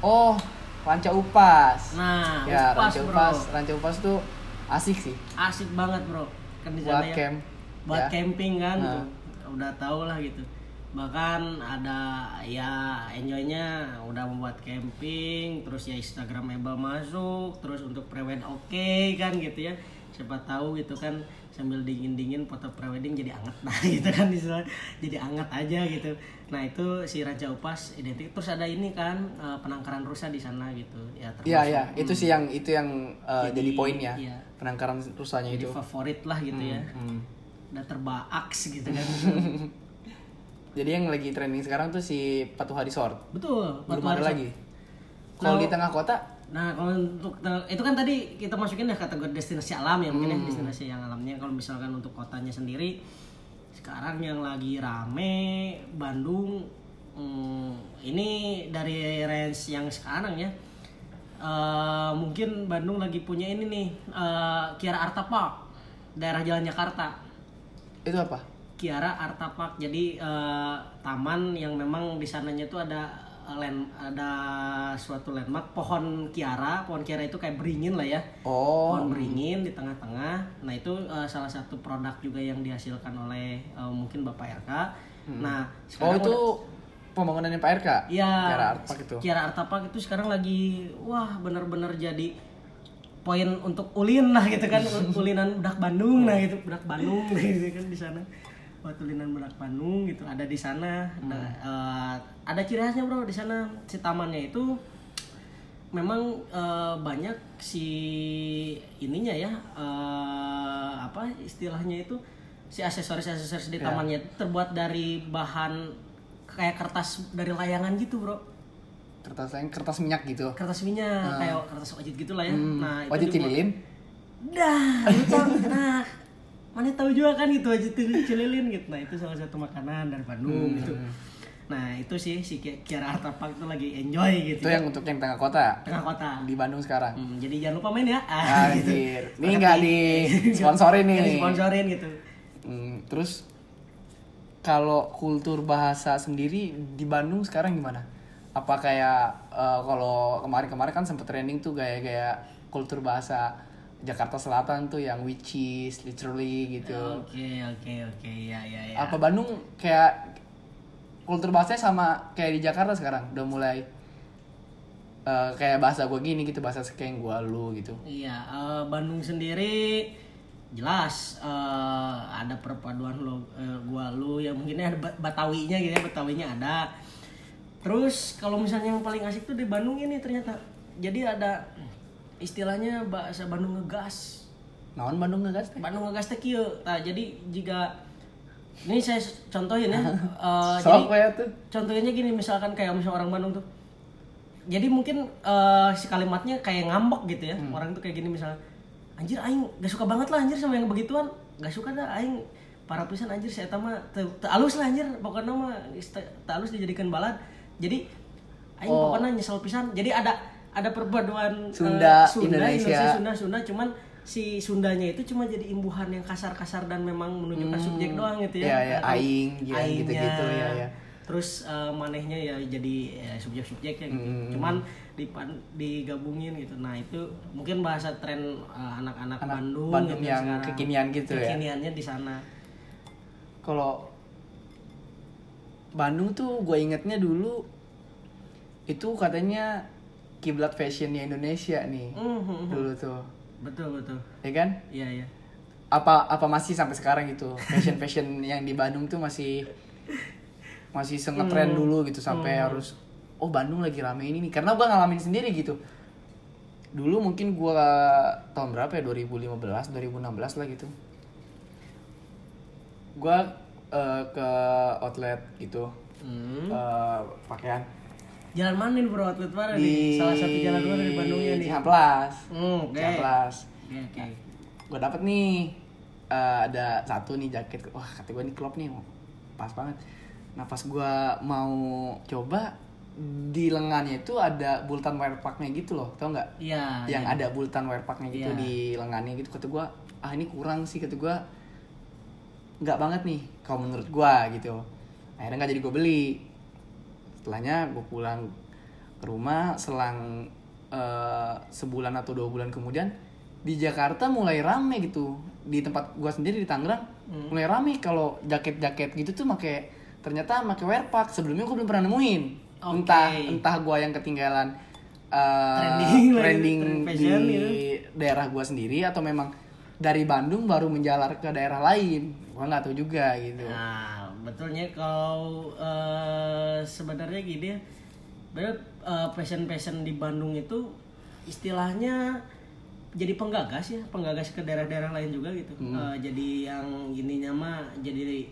oh Ranca Upas. nah ya, Upas, Ranca bro. Upas, Ranca Upas tuh asik sih asik banget bro kan di buat ya. camp. buat ya. camping kan Nah. tuh. udah tau lah gitu bahkan ada ya enjoynya udah membuat camping terus ya instagramable masuk terus untuk prewed oke kan gitu ya siapa tahu gitu kan sambil dingin dingin foto prewedding jadi anget nah gitu kan istilah jadi anget aja gitu nah itu si Raja Upas identik terus ada ini kan eh, penangkaran rusa di sana gitu ya Iya termasuk ya, itu sih yang itu yang uh, Jadi, jadi, poinnya. iya. Penangkaran rusanya jadi itu. favorit lah gitu ya Hmm. udah terbaaks gitu kan Jadi yang lagi trending sekarang tuh si Patuha Resort. betul Belum Batu ada Resort. lagi. Kalau Kalau- di tengah kota, Nah, kalau untuk itu kan tadi kita masukin ya kategori destinasi alam ya mungkin ya Hmm. destinasi yang alamnya. Kalau misalkan untuk kotanya sendiri sekarang yang lagi rame Bandung hmm, ini dari range yang sekarang ya. Eh, mungkin Bandung lagi punya ini nih eh, Kiara Arta Park daerah Jalan Jakarta. itu apa? Kiara Arta Park. Jadi eh, taman yang memang di sananya itu ada land ada suatu landmark pohon kiara. Pohon kiara itu kayak beringin lah ya. Oh, Pohon beringin di tengah-tengah. Nah, itu eh, salah satu produk juga yang dihasilkan oleh eh, mungkin Bapak RK. Nah, oh sekarang itu udah- pembangunannya Pak RK. Iya. Kiara Art Park itu. Kiara Arta Park itu sekarang lagi wah bener-bener jadi poin untuk ulin lah gitu kan ulinan budak Bandung nah gitu budak Bandung gitu kan di sana buat ulinan budak Bandung gitu ada di sana Hmm. Nah, eh, ada ciri khasnya bro di sana si tamannya itu memang eh, banyak si ininya ya eh, apa istilahnya itu si aksesoris aksesoris di Ya. tamannya itu terbuat dari bahan kayak kertas dari layangan gitu bro Kertas lain, kertas minyak gitu. kertas minyak kayak kertas wajit gitu lah ya Hmm. nah itu Wajit dibuat- cililin. dah nah mana tahu juga kan itu wajit cililin gitu nah itu salah satu makanan dari Bandung Hmm. gitu nah itu sih si Ki- Kiara Park tuh lagi enjoy gitu Itu ya. yang untuk yang tengah kota tengah kota di Bandung sekarang. Hmm, jadi jangan lupa main ya ah, gitu. Anjir. Ini nggak di sponsorin nih. Nggak disponsorin gitu Hmm, terus kalau kultur bahasa sendiri di Bandung sekarang gimana? Apa kayak eh, kalau kemarin-kemarin kan sempet trending tuh gaya-gaya kultur bahasa Jakarta Selatan tuh yang which is literally gitu. oke oke oke ya ya ya Apa Bandung kayak kultur bahasanya sama kayak di Jakarta sekarang udah mulai eh, kayak bahasa gue gini gitu bahasa kayak gue lu gitu. Iya, eh, Bandung sendiri jelas eh, ada perpaduan lo eh, gua lu ya mungkin ada Ba- Batawinya gitu ya, Batawinya ada. Terus kalau misalnya yang paling asik tuh di Bandung ini ternyata. Jadi ada istilahnya bahasa Bandung ngegas. Naon Bandung ngegas teh? Bandung ngegas teh kieu. Nah, jadi jika ini saya contohin ya. eh, jadi Sok tuh. contohnya gini misalkan kayak misalnya orang Bandung tuh jadi mungkin eh, si kalimatnya kayak ngambek gitu ya orang tuh kayak gini misalnya anjir aing gak suka banget lah anjir sama yang begituan gak suka dah aing para pisan anjir saya mah teu teu alus lah anjir pokoknya mah is- teu teu alus dijadikan balad jadi aing pokoknya nyesel pisan jadi ada ada perpaduan eh, Sunda, Sunda Indonesia. Sunda Sunda cuman si Sundanya itu cuma jadi imbuhan yang kasar-kasar dan memang menunjukkan subjek doang gitu ya. Iya, iya, Kan aing, ya, gitu-gitu, ya, ya. Terus eh, manehnya ya jadi ya, subjek-subjeknya gitu. Hmm. Cuman dipan- digabungin gitu. Nah, itu mungkin bahasa tren eh, anak-anak Anak Bandung, Bandung gitu yang sekarang. kekinian gitu ya. Kekiniannya di sana. kalau Bandung tuh gue ingetnya dulu itu katanya kiblat fashionnya Indonesia nih. Mhm. dulu tuh. Betul, betul. ya kan? Iya, iya. apa apa masih sampai sekarang gitu? Fashion fashion yang di Bandung tuh masih masih sengetren dulu gitu sampai harus oh Bandung lagi rame ini nih. Karena gue ngalamin sendiri gitu. Dulu mungkin gue tahun berapa ya? 2015 2016 lah gitu. Gue eh, ke outlet gitu. Hmm. eh, pakaian Jalan mana nih bro outlet mana di nih? Salah satu jalan mana di Bandungnya nih? Cihamplas Hmm, oke. Cihamplas Oke, oke. gue dapet nih eh, ada satu nih jaket wah kata gue nih klop nih pas banget nah pas gue mau coba di lengannya itu ada bultan wear packnya gitu loh tau nggak Iya. yang iya. ada bultan wear packnya gitu Iya. di lengannya gitu kata gue ah ini kurang sih kata gue nggak banget nih kalau menurut gue gitu akhirnya nggak jadi gue beli setelahnya gue pulang ke rumah selang eh, sebulan atau dua bulan kemudian di Jakarta mulai rame gitu di tempat gue sendiri di Tangerang Hmm. mulai rame kalau jaket-jaket gitu tuh make ternyata make wear pack sebelumnya gue belum pernah nemuin Oke. entah entah gue yang ketinggalan eh, Trending trending trend di gitu. daerah gua sendiri atau memang dari Bandung baru menjalar ke daerah lain gua nggak tahu juga gitu Nah, betulnya kalau eh, sebenarnya gini ya, bener passion passion di Bandung itu istilahnya jadi penggagas ya, penggagas ke daerah-daerah lain juga gitu. Eh, jadi yang ininya mah jadi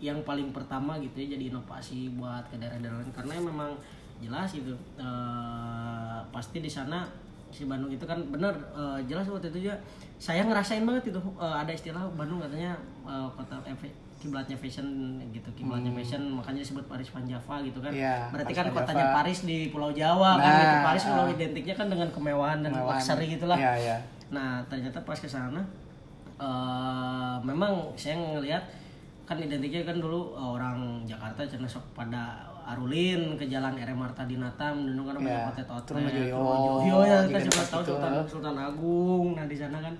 yang paling pertama gitu ya, jadi inovasi buat ke daerah-daerah lain karena memang jelas gitu. eh, pasti di sana si Bandung itu kan bener eh, jelas waktu itu juga saya ngerasain banget itu eh, ada istilah Bandung katanya eh, kota kiblatnya fashion gitu kiblatnya fashion makanya disebut Paris Van Java gitu kan Iya, berarti Paris kan kotanya Java. Paris di Pulau Jawa kan Nah, gitu Paris kalau ah. identiknya kan dengan kemewahan dan Kemewahan. luxury gitulah Iya, iya. nah ternyata pas ke sana eh, memang saya ngelihat kan identiknya kan dulu eh, orang Jakarta cina sok pada arulin ke jalan RM Marta Dinata menunjuk kan banyak Iya, outlet outlet Trunojoyo, ya kita juga pas tahu gitu. Sultan Sultan Agung nah di sana kan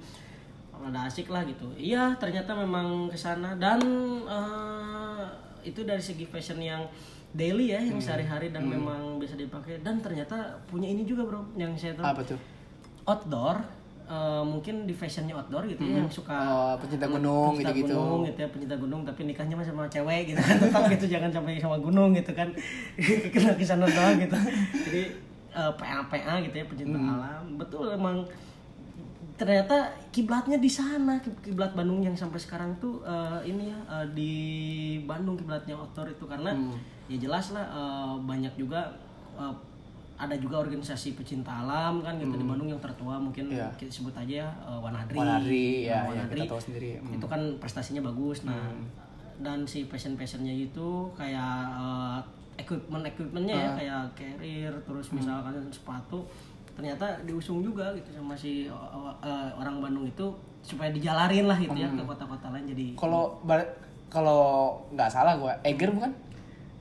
ada asik lah gitu. Iya ternyata memang ke sana. Dan eh, itu dari segi fashion yang daily ya Hmm. yang sehari-hari dan memang bisa dipakai. Dan ternyata punya ini juga bro yang saya tahu. Apa tuh? Outdoor eh, mungkin di fashionnya outdoor gitu ya yang suka Oh, pecinta gunung pecinta gitu-gitu. gunung gitu ya pecinta gunung tapi nikahnya mah sama cewek gitu kan. Tetap gitu jangan sampai sama gunung gitu kan. Kena ke sana doang gitu. Jadi eh, PA PA gitu ya pecinta Hmm. alam. Betul emang ternyata kiblatnya di sana Kib- kiblat Bandung yang sampai sekarang tuh eh, ini ya eh, di Bandung kiblatnya outdoor itu karena Hmm. ya jelas lah eh, banyak juga eh, ada juga organisasi pecinta alam kan gitu di Bandung yang tertua mungkin Hmm. Iya. kita sebut aja ya eh, Wanadri. Wanadri, Nah, ya, ya, Wanadri kita tahu sendiri. Hmm. itu kan prestasinya bagus. Nah, dan si passion passionnya itu kayak eh, equipment equipmentnya ya kayak carrier terus misalkan sepatu ternyata diusung juga gitu sama si eh, eh, orang Bandung itu supaya dijalarin lah gitu ya ke kota-kota lain jadi kalau kalau nggak salah gua Eger bukan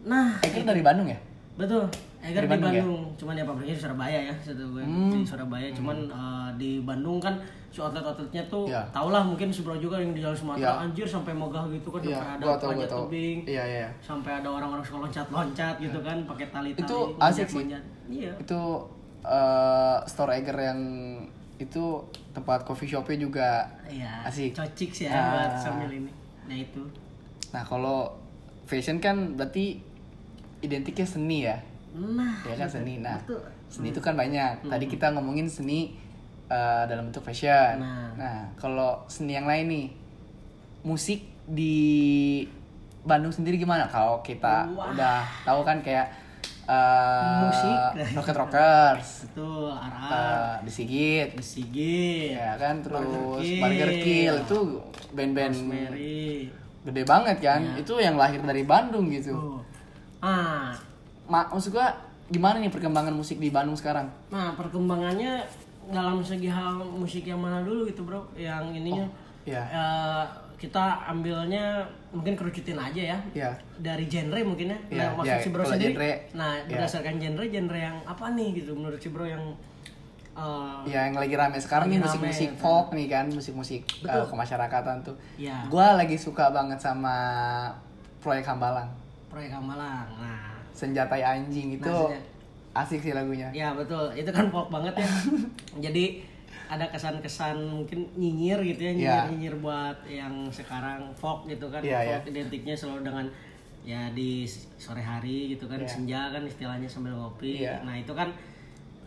nah Eger dari Bandung ya Betul. Eger Dari di Bandung Bandung, ya? cuman ya pabriknya di Surabaya ya, satu gue Hmm. di Surabaya. Cuman eh, di Bandung kan si outlet-outletnya tuh Iya. tau lah mungkin Subro juga yang di Jalan Sumatera Iya. anjir sampai megah gitu kan Iya, sampai ada gua tahu, panjat tebing. Iya, iya. Sampai ada orang-orang suka loncat-loncat gitu kan pakai tali-tali. Itu asik sih. Iya. itu eh, store Eger yang itu tempat coffee shopnya juga Iya. Asik. Cocik sih ya Ah. buat sambil ini. Nah itu. nah kalau fashion kan berarti identiknya seni ya Nah. ya kan seni nah Betul. seni itu kan banyak tadi kita ngomongin seni eh, dalam bentuk fashion Nah. nah kalau seni yang lain nih musik di Bandung sendiri gimana kalau kita Wah. udah tahu kan kayak eh, Musik. Rocket Rockers Betul, Arab, eh, The Sigit Sigit, ya kan terus Burger Kill. Burger Kill. Itu band-band gede banget kan. Iya. itu yang lahir dari Bandung gitu. Tuh. Ah, Ma maksud gua gimana nih perkembangan musik di Bandung sekarang? Nah perkembangannya dalam segi hal musik yang mana dulu gitu bro? Yang ininya. Iya. eh, kita ambilnya mungkin kerucutin aja ya Iya. dari genre mungkin ya. Iya, Nah, maksud iya, si bro sendiri. genre, nah, iya. berdasarkan genre, genre yang apa nih gitu menurut si bro yang eh, Ya yang lagi rame sekarang Lagi nih musik-musik ya. folk nih kan, musik-musik uh, kemasyarakatan tuh. ya Gua lagi suka banget sama proyek Hambalang. proyek Kamalang. Nah, Senjatai anjing itu Nah, asik sih lagunya. ya betul. Itu kan folk banget ya. Jadi ada kesan-kesan mungkin nyinyir gitu ya, nyinyir-nyinyir buat yang sekarang folk gitu kan. Iya, folk identiknya selalu dengan ya di sore hari gitu kan, Iya. senja kan istilahnya sambil ngopi. Iya. Nah, itu kan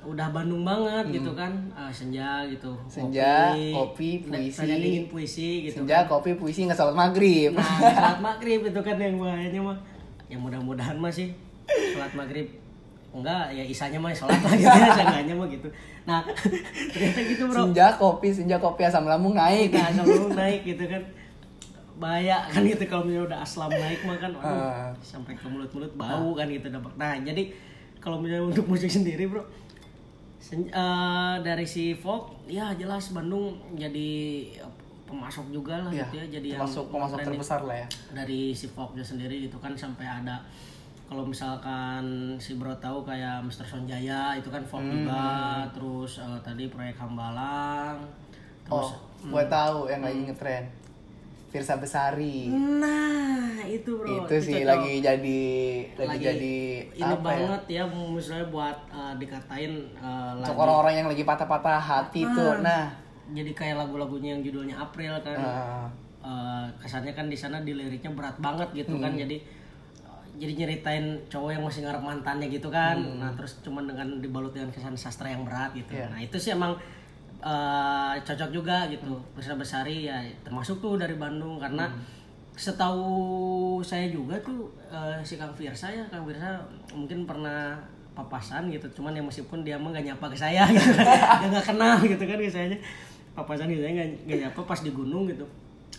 udah Bandung banget gitu kan Eh, senja gitu Senja, kopi, Nah, puisi. tanya dingin puisi gitu Senja, kopi, puisi, nggak salat maghrib. Nah, salat maghrib itu kan yang bahayanya mah. Ya mudah-mudahan mah sih salat maghrib enggak ya isanya mah sholat lah gitu ya seenggaknya mah gitu nah ternyata gitu bro Senja, kopi, senja, kopi, asam lambung naik. nah kalau naik gitu kan bahaya kan gitu kalau misalnya udah aslam naik mah kan aduh, Ah. sampai ke mulut-mulut bau kan gitu dampak nah jadi kalau misalnya untuk musik sendiri bro sen- eh, dari si folk ya jelas Bandung jadi pemasok juga lah Ya, gitu ya jadi termasuk pemasok ngetrendin terbesar lah ya. dari si folknya sendiri gitu kan sampai ada kalau misalkan si bro tahu kayak Mr. Sonjaya itu kan folk juga terus eh, tadi proyek Hambalang Oh, terus gue tahu yang lagi ngetren. Firsa Besari. nah itu bro itu sih cocok. lagi jadi lagi, jadi ini apa ya? banget ya, misalnya buat eh, dikatain Untuk lagi orang-orang yang lagi patah-patah hati tuh. Nah, jadi kayak lagu-lagunya yang judulnya April kan eh, Eh, kesannya kan di sana di liriknya berat banget gitu kan Hmm. jadi eh, jadi nyeritain cowok yang masih ngarep mantannya gitu kan. Hmm. nah terus cuman dengan dibalut dengan kesan sastra yang berat gitu. Iya. nah itu sih emang eh, cocok juga gitu. Besar besari ya termasuk tuh dari Bandung. Karena Hmm. setahu saya juga tuh eh, si Kang Firsa ya Kang Firsa mungkin pernah papasan gitu. Cuman ya meskipun dia mah gak nyapa ke saya gitu dia nggak kenal gitu kan ke saya papasan gitu saya nggak nggak nyapa pas di gunung gitu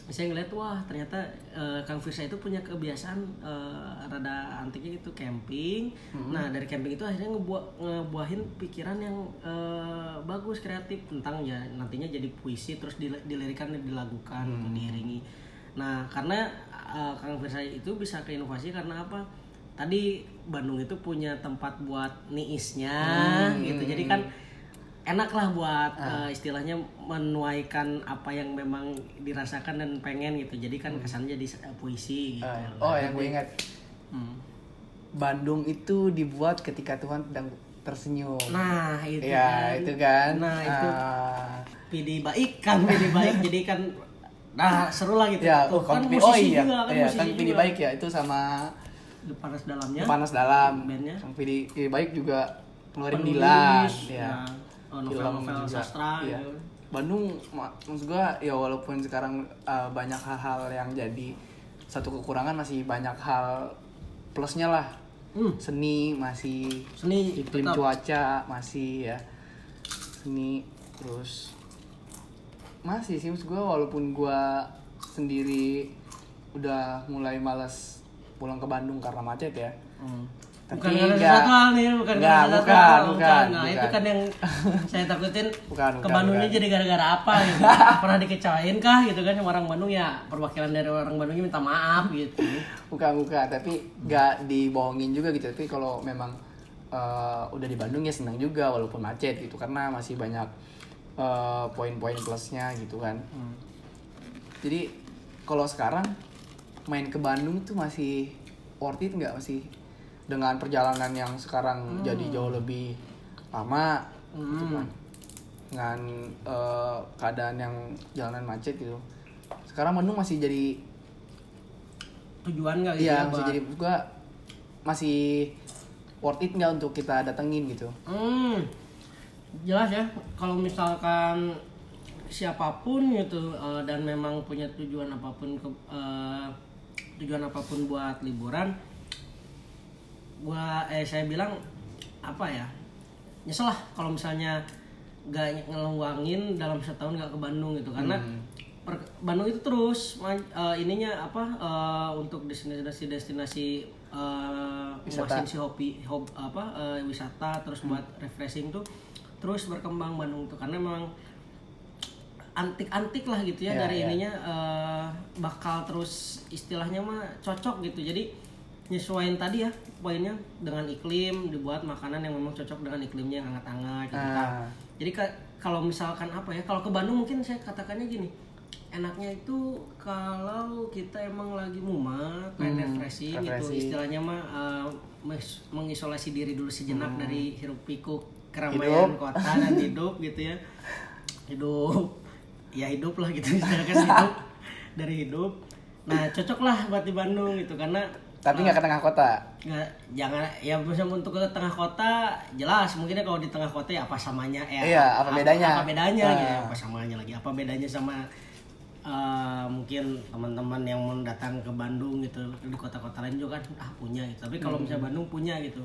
saya ngeliat wah ternyata eh, Kang Firsa itu punya kebiasaan eh, rada antiknya gitu camping. Nah dari camping itu akhirnya ngebuah ngebuahin pikiran yang eh, bagus kreatif. Tentang ya nantinya jadi puisi terus dil- dilirikan dan dilagukan gitu, diiringi. Nah karena eh, Kang Firsa itu bisa ke inovasi karena apa? Tadi Bandung itu punya tempat buat niisnya gitu. Jadi kan enak lah buat eh, istilahnya menuaikan apa yang memang dirasakan dan pengen gitu jadi kan kesannya jadi eh, puisi gitu eh, oh yang gue ingat Hmm. Bandung itu dibuat ketika Tuhan sedang tersenyum. nah itu ya kan. itu kan. nah itu Ah, pilih baik kan pilih baik jadi kan nah seru lah gitu ya, Tuh, oh, kan musisi oh iya, juga kan iya, musisi kan pilih juga. baik ya itu sama panas dalamnya panas dalam. bandnya Yang pilih, pilih baik juga ngeluarin Dilan, ya. ya. Oh, novel-novel juga. sastra Iya. gitu. Bandung ma- maksud gua ya walaupun sekarang uh, banyak hal-hal yang jadi satu kekurangan masih banyak hal plusnya lah. Hmm. Seni masih seni iklim tetap. cuaca masih ya. Seni terus masih sih maksud gua walaupun gua sendiri udah mulai malas pulang ke Bandung karena macet ya. Hmm. Tapi bukan karena sesuatu hal nih, bukan karena sesuatu bukan, hal, bukan, Nah, bukan. itu kan yang saya takutin Bukan, ke bukan, Bandungnya bukan. jadi gara-gara apa gitu. Pernah dikecewain kah gitu kan sama orang Bandung? Ya perwakilan dari orang Bandungnya minta maaf gitu. bukan bukan. Tapi nggak dibohongin juga gitu. Tapi kalau memang eh, udah di Bandung ya senang juga walaupun macet gitu. Karena masih banyak eh, poin-poin plusnya gitu kan. Jadi kalau sekarang main ke Bandung tuh masih worth it nggak? Masih dengan perjalanan yang sekarang jadi jauh lebih lama gitu kan dengan eh, keadaan yang jalanan macet gitu sekarang Bandung masih jadi Tujuan nggak gitu Iya, ya, masih jadi juga masih worth it nggak untuk kita datengin gitu. Hmm, jelas ya. Kalau misalkan siapa pun gitu eh, dan memang punya tujuan apa pun ke eh, tujuan apa pun buat liburan, gua eh saya bilang apa ya nyesel lah kalau misalnya gak ngeluangin dalam setahun gak ke Bandung gitu. Karena per- Bandung itu terus eh, ininya apa eh, untuk destinasi destinasi uh, Wisata. si hobi hob, apa eh, wisata terus buat refreshing tuh terus berkembang Bandung tuh. Karena memang antik-antik lah gitu ya Iya, dari iya. ininya eh, bakal terus istilahnya mah cocok gitu. Jadi nyesuaiin tadi ya poinnya dengan iklim dibuat makanan yang memang cocok dengan iklimnya yang hangat-hangat gitu. Ah. jadi ka- kalau misalkan apa ya kalau ke Bandung mungkin saya katakannya gini enaknya itu kalau kita emang lagi mumet pengen refreshing gitu istilahnya mah mes- mengisolasi diri dulu sejenak dari hiruk pikuk Hmm. keramaian Hidup. kota dan hidup gitu ya hidup ya hidup lah gitu istilahnya kan hidup dari hidup nah cocok lah buat di Bandung gitu karena Tapi nggak ke tengah kota. nggak jangan ya misalnya untuk ke tengah kota jelas mungkinnya kalau di tengah kota ya apa samanya eh, Iya, apa bedanya? apa bedanya Ah. gitu apa samanya lagi apa bedanya sama eh, mungkin teman-teman yang mau datang ke Bandung gitu di kota-kota lain juga kan ah punya gitu tapi kalau misalnya Bandung punya gitu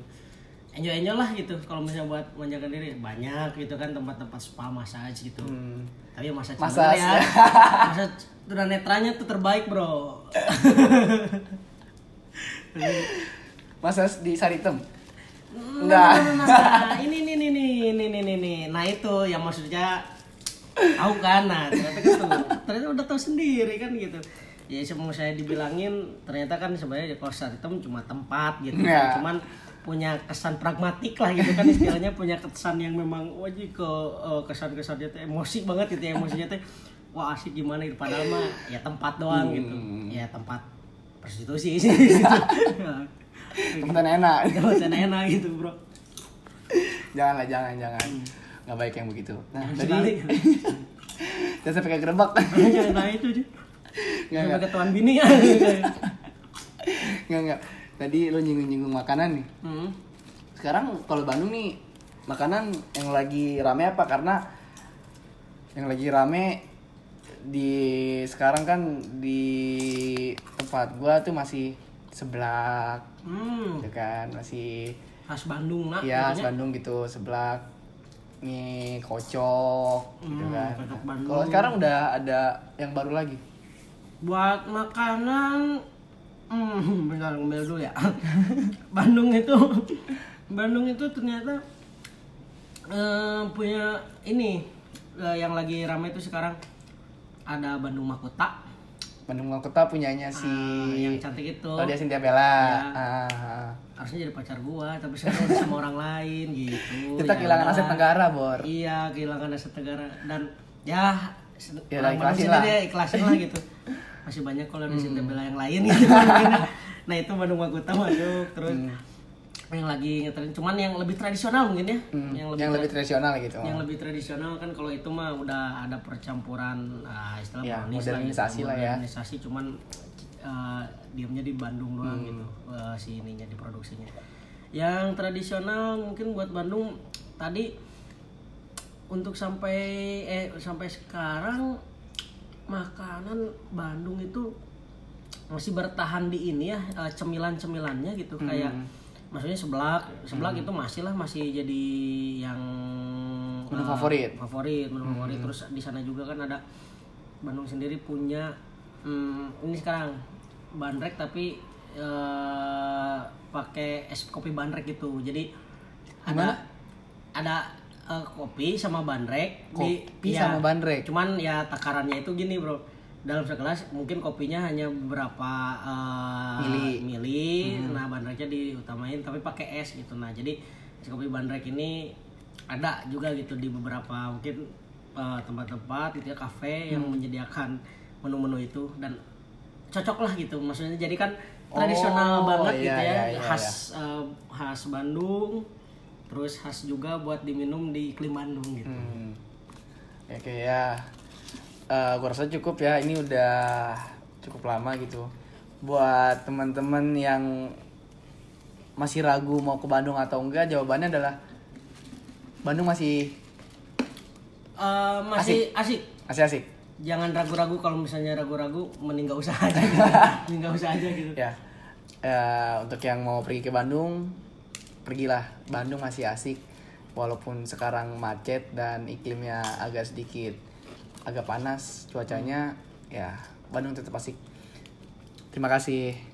enjoy enjoy lah gitu kalau misalnya buat manjakan diri banyak gitu kan tempat-tempat spa massage gitu Hmm. tapi ya massage Massage. ya massage tunanetranya tuh terbaik bro masa di saritem enggak. Nah, ini ini ini ini ini ini. Nah itu yang maksudnya tahu kan nah ternyata kan ternyata udah tahu sendiri kan gitu. Ya semua saya dibilangin ternyata kan sebenarnya ya kalau saritem cuma tempat gitu. Ya. cuman punya kesan pragmatik lah gitu kan. Istilahnya punya kesan yang memang wajib ke uh, kesan-kesannya tuh emosi banget gitu. Ya emosinya tuh wah asik gimana itu padahal mah ya tempat doang gitu. hmm. gitu ya tempat prostitusi sih gitu. Tempat enak. Tempat enak gitu bro jangan lah, jangan, jangan. Nggak baik yang begitu. Nah, tadi jangan sampai kayak gerebek. Jangan nah itu aja. Nggak, Sampai nggak. ke tuan bini ya. Nggak, nggak. Tadi lo nyinggung-nyinggung makanan nih. Hmm. Sekarang kalau Bandung nih makanan yang lagi rame apa? Karena yang lagi rame di sekarang kan di tempat gua tuh masih seblak, Hmm. ya kan? Masih Khas Bandung nak. ya katanya. Bandung gitu seblak mie kocok gitu Hmm, kan. kocok Bandung. Kalau sekarang udah ada yang baru lagi. Buat makanan hmm, bentar ngambil dulu ya. Bandung itu Bandung itu ternyata eh, punya ini eh, yang lagi ramai itu sekarang ada Bandung Makota Bandung Kota punyanya si Ah, yang cantik itu. Oh dia Cynthia Bella. Ya. Ah, ah. harusnya jadi pacar gua tapi sekarang sama orang lain gitu Kita Ya kehilangan aset negara, Bor. iya kehilangan aset negara dan ya Ya, orang ikhlasin lah. dia ikhlasin lah gitu masih banyak kalau di Sinta Bella yang lain gitu nah itu Bandung Makuta masuk terus yang lagi ngetren cuman yang lebih tradisional mungkin ya Hmm, yang yang lebih lebih tradisional gitu. yang lebih tradisional kan kalau itu mah udah ada percampuran ah, istilah Ya, modernisasi lah ya. modernisasi cuman eh, diamnya di Bandung doang Hmm. gitu eh, si ininya diproduksinya yang tradisional mungkin buat Bandung tadi untuk sampai eh sampai sekarang makanan Bandung itu masih bertahan di ini ya eh, cemilan-cemilannya gitu Hmm. kayak maksudnya seblak seblak itu masih lah masih jadi yang Menu eh, favorit. favorit menu favorit terus di sana juga kan ada Bandung sendiri punya hmm, ini sekarang bandrek tapi eh, pakai es kopi bandrek gitu jadi Gimana? ada ada eh, kopi sama bandrek di- Kopi ya, sama bandrek. cuman ya takarannya itu gini bro dalam segelas mungkin kopinya hanya beberapa eh, Mili. mili. Nah bandreknya diutamain tapi pakai es gitu. Nah jadi es kopi bandrek ini ada juga gitu di beberapa mungkin eh, tempat-tempat gitu ya kafe yang menyediakan menu-menu itu. Dan cocok lah gitu. Maksudnya jadi kan tradisional Oh, banget iya, gitu ya. iya, iya, khas eh, khas Bandung terus khas juga buat diminum di iklim Bandung gitu. Hmm. Oke ya. Eh, gua rasa cukup ya. Ini udah cukup lama gitu. Buat teman-teman yang masih ragu mau ke Bandung atau enggak, jawabannya adalah Bandung masih Eh, masih asik. masih asik. Jangan ragu-ragu kalau misalnya ragu-ragu mending gak usah aja gitu. mending gak usah aja gitu. Ya. Eh, untuk yang mau pergi ke Bandung, pergilah. Bandung masih asik. Walaupun sekarang macet dan iklimnya agak sedikit agak panas cuacanya, ya Bandung tetap asik. Terima kasih.